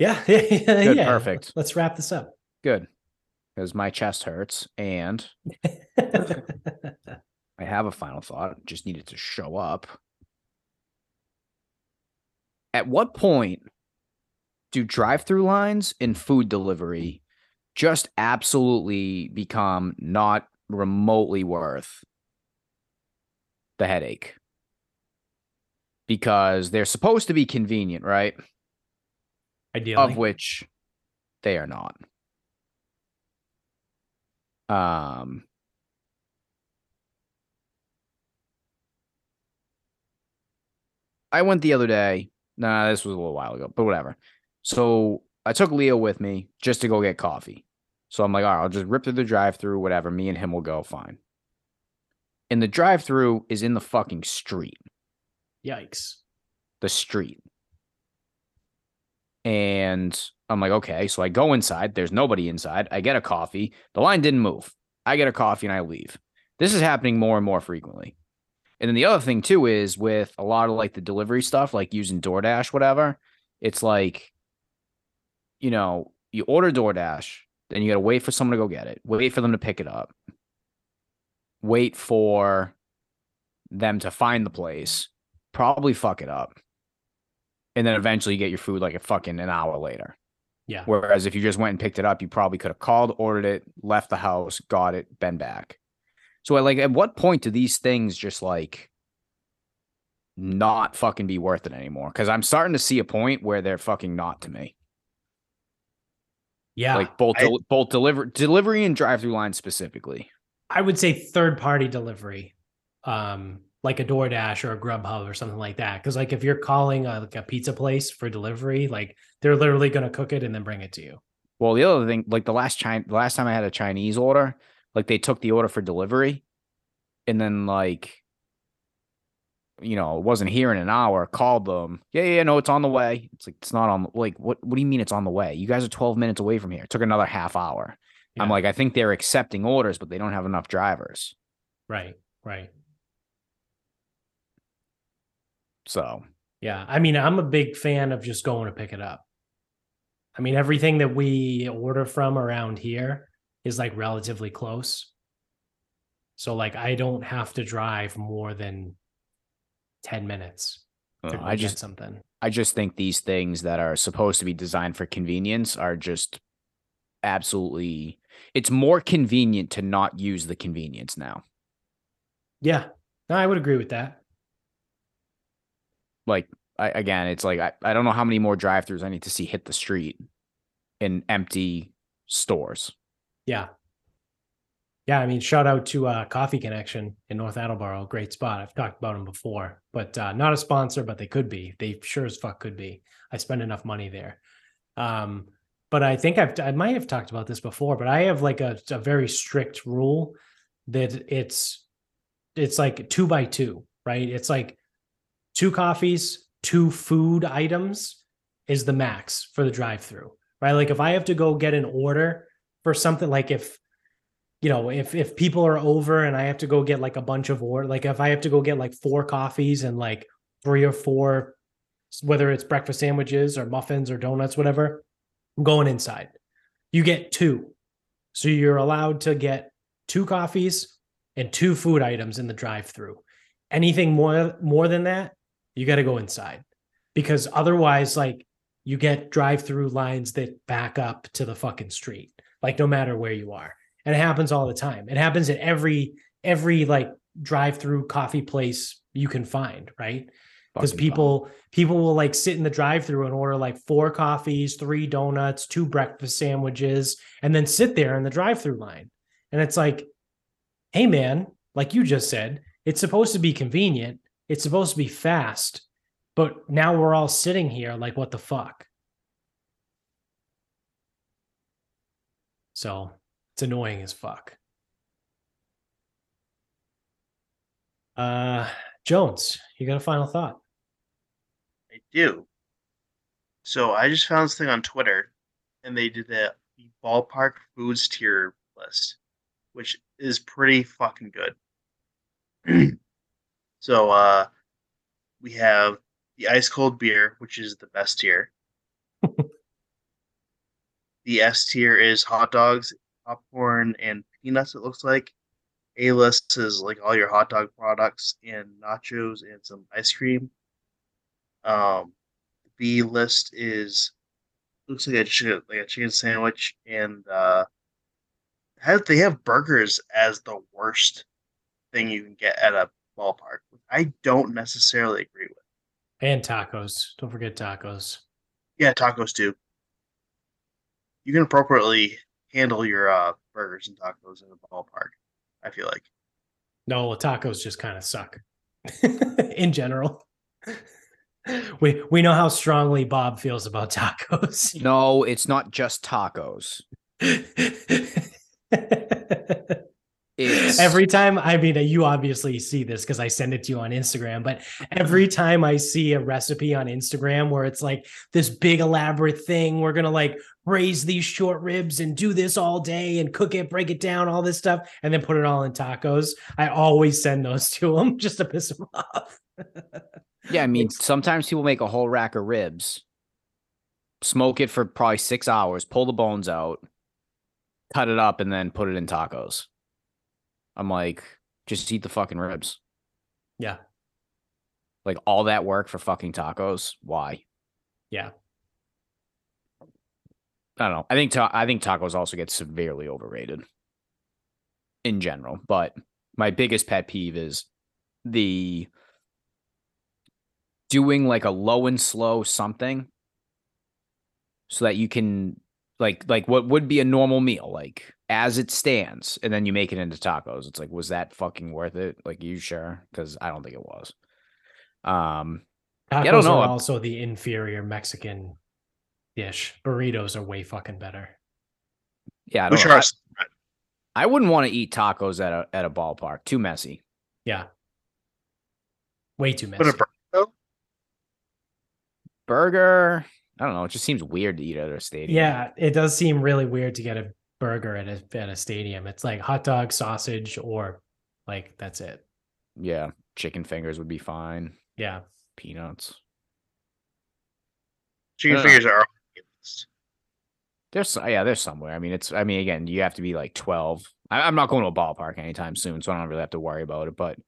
[laughs]
Yeah. Yeah.
Good,
yeah.
perfect.
Let's wrap this up.
Good, because my chest hurts, and [laughs] I have a final thought. Just needed to show up. At what point do drive-through lines in food delivery just absolutely become not remotely worth the headache? Because they're supposed to be convenient, right?
Ideally.
Of which they are not. Um I went the other day. Nah, this was a little while ago, but whatever. So I took Leo with me just to go get coffee. So I'm like, all right, I'll just rip through the drive through, whatever. Me and him will go fine. And the drive through is in the fucking street
Yikes.
the street. And I'm like, okay. So I go inside. There's nobody inside. I get a coffee. The line didn't move. I get a coffee and I leave. This is happening more and more frequently. And then the other thing too is with a lot of like the delivery stuff, like using DoorDash, whatever, it's like, you know, you order DoorDash, then you got to wait for someone to go get it, wait for them to pick it up, wait for them to find the place, probably fuck it up. And then eventually you get your food like a fucking an hour later.
Yeah.
Whereas if you just went and picked it up, you probably could have called, ordered it, left the house, got it, been back. So like at what point do these things just like not fucking be worth it anymore? Because I'm starting to see a point where they're fucking not to me.
Yeah.
like both
I-
del- both deliver delivery and drive through lines specifically.
I would say third party delivery, um, like a DoorDash or a Grubhub or something like that. Because like if you're calling a, like a pizza place for delivery, like they're literally going to cook it and then bring it to you.
Well, the other thing, like the last China, the last time I had a Chinese order, like they took the order for delivery, and then like, you know, it wasn't here in an hour. Called them, yeah, yeah, no, it's on the way. It's like it's not on. Like, what? What do you mean it's on the way? You guys are twelve minutes away from here. It took another half hour. I'm like, I think they're accepting orders, but they don't have enough drivers.
Right. Right.
So
Yeah. I mean, I'm a big fan of just going to pick it up. I mean, everything that we order from around here is like relatively close. So like I don't have to drive more than 10 minutes to
uh, I
get
just,
something.
I just think these things that are supposed to be designed for convenience are just absolutely. It's more convenient to not use the convenience now.
Yeah. No, I would agree with that.
Like I, again, it's like I, I don't know how many more drive-throughs I need to see hit the street in empty stores.
Yeah. Yeah, I mean, shout out to uh, Coffee Connection in North Attleboro. Great spot. I've talked about them before, but uh, not a sponsor, but they could be. They sure as fuck could be. I spend enough money there. Um, but I think I've I might have talked about this before, but I have like a, a very strict rule that it's it's like two by two, right? It's like two coffees, two food items is the max for the drive-through, right? Like if I have to go get an order for something like if you know if if people are over and i have to go get like a bunch of order like if i have to go get like four coffees and like three or four whether it's breakfast sandwiches or muffins or donuts whatever i'm going inside. You get two. So you're allowed to get two coffees and two food items in the drive through anything more more than that you got to go inside. Because otherwise like you get drive through lines that back up to the fucking street like no matter where you are. And it happens all the time. It happens at every every like drive through coffee place you can find right? Because people people will like sit in the drive through and order like four coffees three donuts two breakfast sandwiches and then sit there in the drive through line. And it's like hey man like you just said it's supposed to be convenient it's supposed to be fast, but now we're all sitting here like, what the fuck? So it's annoying as fuck. Uh, Jones, you got a final thought?
I do. So I just found this thing on Twitter, and they did the ballpark foods tier list, which is pretty fucking good. [clears throat] so uh, we have the ice cold beer, which is the best tier. [laughs] the S tier is hot dogs, popcorn, and peanuts. It looks like. A list is like all your hot dog products and nachos and some ice cream. Um, B list is looks like a chicken, like a chicken sandwich, and uh, have they have burgers as the worst thing you can get at a ballpark. I don't necessarily agree with.
And tacos. Don't forget tacos.
Yeah, tacos too. You can appropriately handle your uh, burgers and tacos in a ballpark. I feel like.
No, tacos just kind of suck [laughs] in general. We we know how strongly Bob feels about tacos.
No, it's not just tacos. [laughs] It's
every time i mean uh, you obviously see this because i send it to you on instagram but every time i see a recipe on instagram where it's like this big elaborate thing we're gonna like raise these short ribs and do this all day and cook it break it down all this stuff and then put it all in tacos i always send those to them [laughs] just to piss them off
yeah. I mean, sometimes people make a whole rack of ribs, smoke it for probably six hours, pull the bones out, cut it up, and then put it in tacos. I'm like, just eat the fucking ribs.
yeah
Like all that work for fucking tacos. Why?
yeah
I don't know. I think ta- I think tacos also get severely overrated in general. But my biggest pet peeve is the doing like a low and slow something so that you can like like what would be a normal meal like as it stands and then you make it into tacos. It's like was that fucking worth it? Like you sure? Because i don't think it was. Um
tacos
I don't know.
are also the inferior mexican dish. Burritos are way fucking better.
Yeah I,
Which
don't,
are
I, I wouldn't want to eat tacos at a at a ballpark. Too messy.
Yeah. Way too
but
messy.
a burger
burger i don't know it just seems weird to eat at a stadium
Yeah, it does seem really weird to get a burger at a at a stadium. It's like hot dog, sausage, or like that's it.
yeah chicken fingers would be fine
Yeah.
peanuts
Chicken fingers are.
There's yeah, there's somewhere. I mean, it's I mean, again, you have to be like 12. I, I'm not going to a ballpark anytime soon, so I don't really have to worry about it. But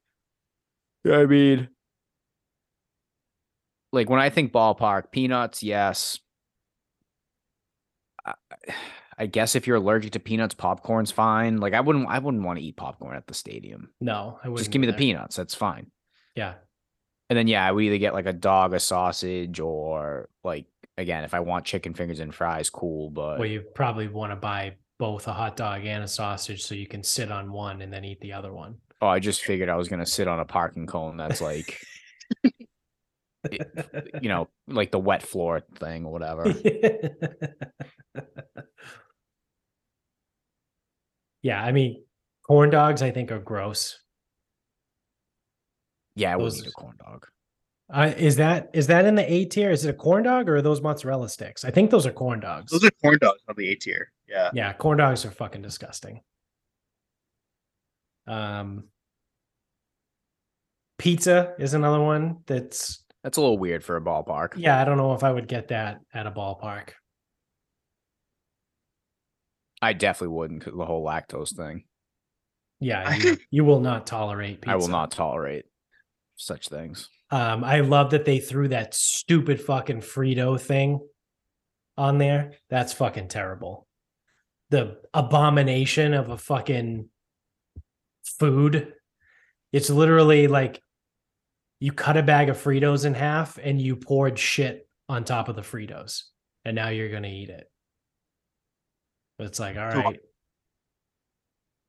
yeah, I mean, like when I think ballpark, peanuts, yes. I, I guess if you're allergic to peanuts, popcorn's fine. Like I wouldn't, I wouldn't want to eat popcorn at the stadium.
No, I wouldn't.
Just give me the peanuts. That's fine.
Yeah.
And then yeah, I would either get like a dog, a sausage, or like again, if I want chicken fingers and fries, cool. But
Well, you probably want to buy both a hot dog and a sausage so you can sit on one and then eat the other one.
Oh, I just figured I was gonna sit on a parking cone that's like, you know, like the wet floor thing or whatever.
yeah, [laughs] yeah, I mean, corn dogs I think are gross.
Yeah, I would
Those-
eat a corn dog.
Uh, is that is that in the A tier? Is it a corn dog or are those mozzarella sticks? I think those are corn dogs.
Those are corn dogs on the A tier. Yeah.
yeah, corn dogs are fucking disgusting. Um, pizza is another one that's
That's a little weird for a ballpark.
yeah. I don't know if I would get that at a ballpark.
I definitely wouldn't 'cause the whole lactose thing.
Yeah, [laughs] you, you will not tolerate pizza.
I will not tolerate such things.
Um, I love that they threw that stupid fucking Frito thing on there. That's fucking terrible. The abomination of a fucking food. It's literally like you cut a bag of Fritos in half and you poured shit on top of the Fritos, and now you're gonna eat it. It's like, all right,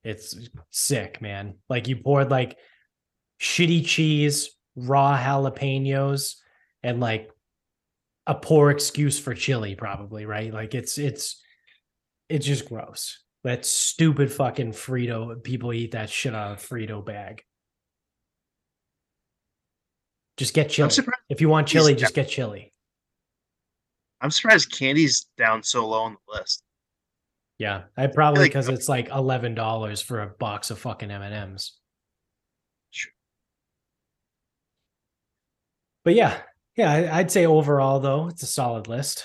It's sick, man. Like you poured like shitty cheese, raw jalapenos, and like a poor excuse for chili, probably, right? Like it's it's it's just gross. That stupid fucking Frito. People eat that shit out of Frito bag. Just get chili. If you want chili, just get chili.
I'm surprised candy's down so low on the list.
Yeah, I probably
like-
because it's like eleven dollars for a box of fucking M and M's.
Sure.
But yeah, yeah, I'd say overall though it's a solid list.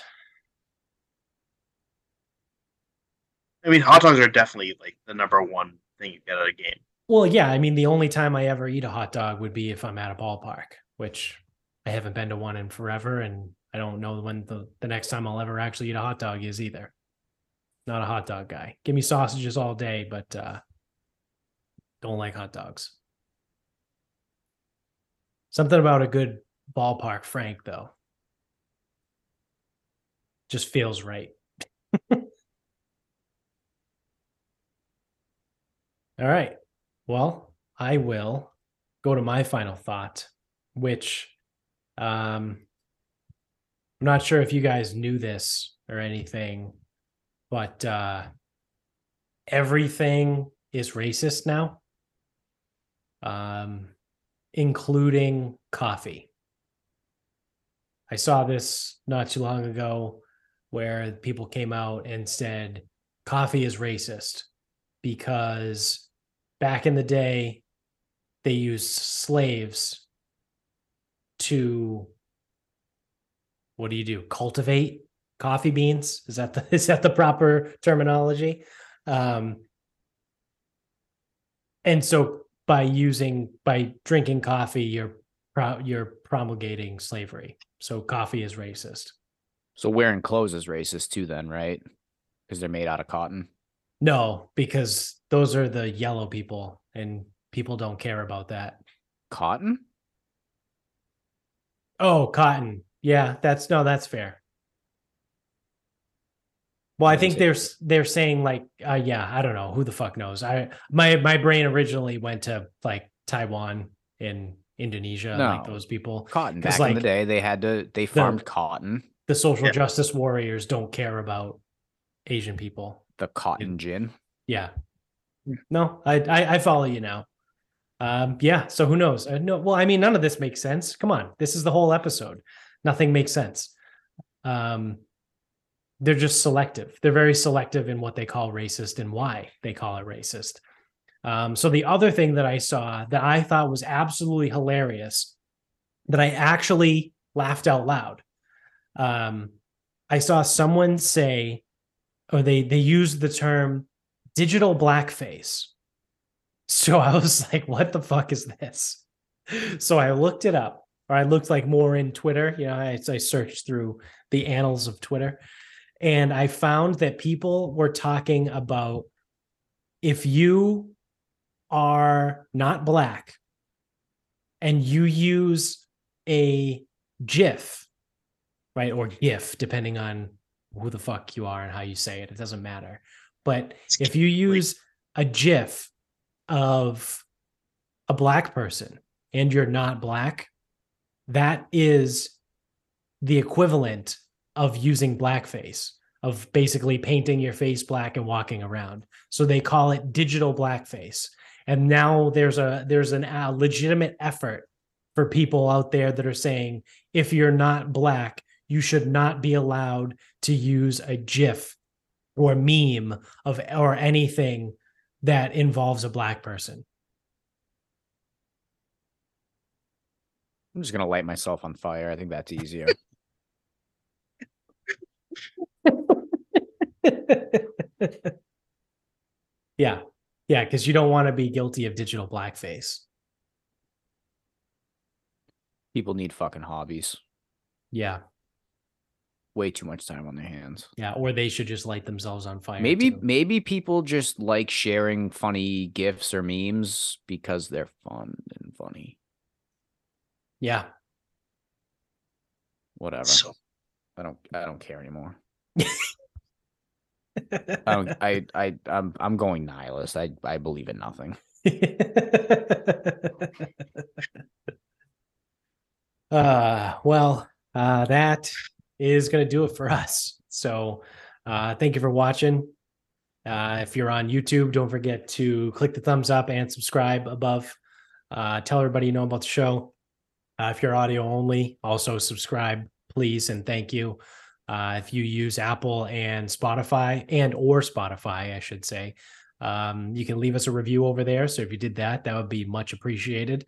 I mean, hot dogs are definitely like the number one thing you get at a game.
Well, yeah, I mean the only time I ever eat a hot dog would be if I'm at a ballpark, which I haven't been to one in forever, and I don't know when the the next time I'll ever actually eat a hot dog is either. Not a hot dog guy. Give me sausages all day, but uh don't like hot dogs. Something about a good ballpark Frank though. Just feels right. [laughs] All right. Well, I will go to my final thought, which um I'm not sure if you guys knew this or anything, but uh everything is racist now. Um including coffee. I saw this not too long ago where people came out and said coffee is racist because back in the day they used slaves to what do you do cultivate coffee beans is that the [laughs] is that the proper terminology um and so by using by drinking coffee you're pro- you're promulgating slavery so coffee is racist
So wearing clothes is racist too, then, right? Because they're made out of cotton.
no because those are the yellow people and people don't care about that
Cotton?
Oh, cotton. Yeah, that's no, that's fair. Well, I think
is
they're they're saying like, uh, yeah, I don't know who the fuck knows. I my my brain originally went to like Taiwan and Indonesia, like those people.
Cotton Back in the day, they had to they farmed cotton.
The social
Yeah.
justice warriors don't care about Asian people.
The cotton gin.
Yeah. No, I I, I follow you now. Um, yeah. So who knows? Uh, no, well, I mean, none of this makes sense. Come on, this is the whole episode. Nothing makes sense. Um, they're just selective. They're very selective in what they call racist and why they call it racist. Um, so the other thing that I saw that I thought was absolutely hilarious, that I actually laughed out loud. Um, I saw someone say, or they they used the term digital blackface. So I was [laughs] like, what the fuck is this? So I looked it up, or I looked like more in Twitter. You know, I, I searched through the annals of Twitter, and I found that people were talking about if you are not black and you use a GIF, right, or GIF, depending on who the fuck you are and how you say it, it doesn't matter. But if you use a GIF of a black person and you're not black, that is the equivalent of using blackface, of basically painting your face black and walking around. So they call it digital blackface. And now there's a there's an a legitimate effort for people out there that are saying if you're not black, you should not be allowed to use a GIF or meme of or anything that involves a black person.
I'm just gonna light myself on fire. I think that's easier. [laughs]
yeah. Yeah, because you don't want to be guilty of digital blackface.
People need fucking hobbies.
Yeah.
Way too much time on their hands.
Yeah. Or they should just light themselves on fire.
Maybe
too.
maybe people just like sharing funny gifs or memes because they're fun and funny.
Yeah.
Whatever.
So
I don't I don't care anymore. [laughs] I don't I I I'm I'm going nihilist. I I believe in nothing. [laughs]
uh well uh that is going to do it for [laughs] us so uh thank you for watching uh if you're on youtube don't forget to click the thumbs up and subscribe above uh tell everybody you know about the show Uh, if you're audio only, also subscribe, please, and thank you. Uh, if you use Apple and Spotify and or Spotify, I should say, um, you can leave us a review over there. So if you did that, that would be much appreciated.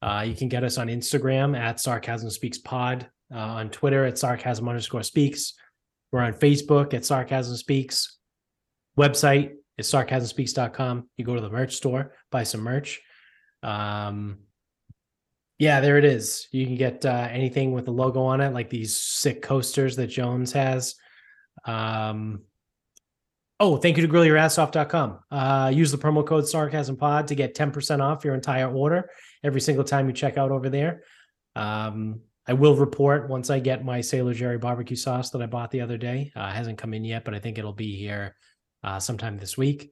Uh, you can get us on Instagram at Sarcasm Speaks Pod, uh, on Twitter at Sarcasm underscore Speaks. We're on Facebook at Sarcasm Speaks. Website is sarcasmspeaks.com. You go to the merch store, buy some merch. Um, yeah, there it is. You can get uh, anything with the logo on it, like these sick coasters that Jones has. Um, oh, thank you to grillyourassoff.com. Uh, use the promo code sarcasm pod to get 10% off your entire order every single time you check out over there. Um, I will report once I get my Sailor Jerry barbecue sauce that I bought the other day. Uh, hasn't come in yet, but I think it'll be here uh, sometime this week.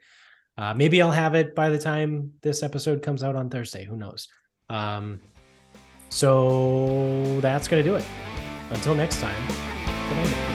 Uh, maybe I'll have it by the time this episode comes out on Thursday. Who knows? Um, so that's going to do it. Until next time.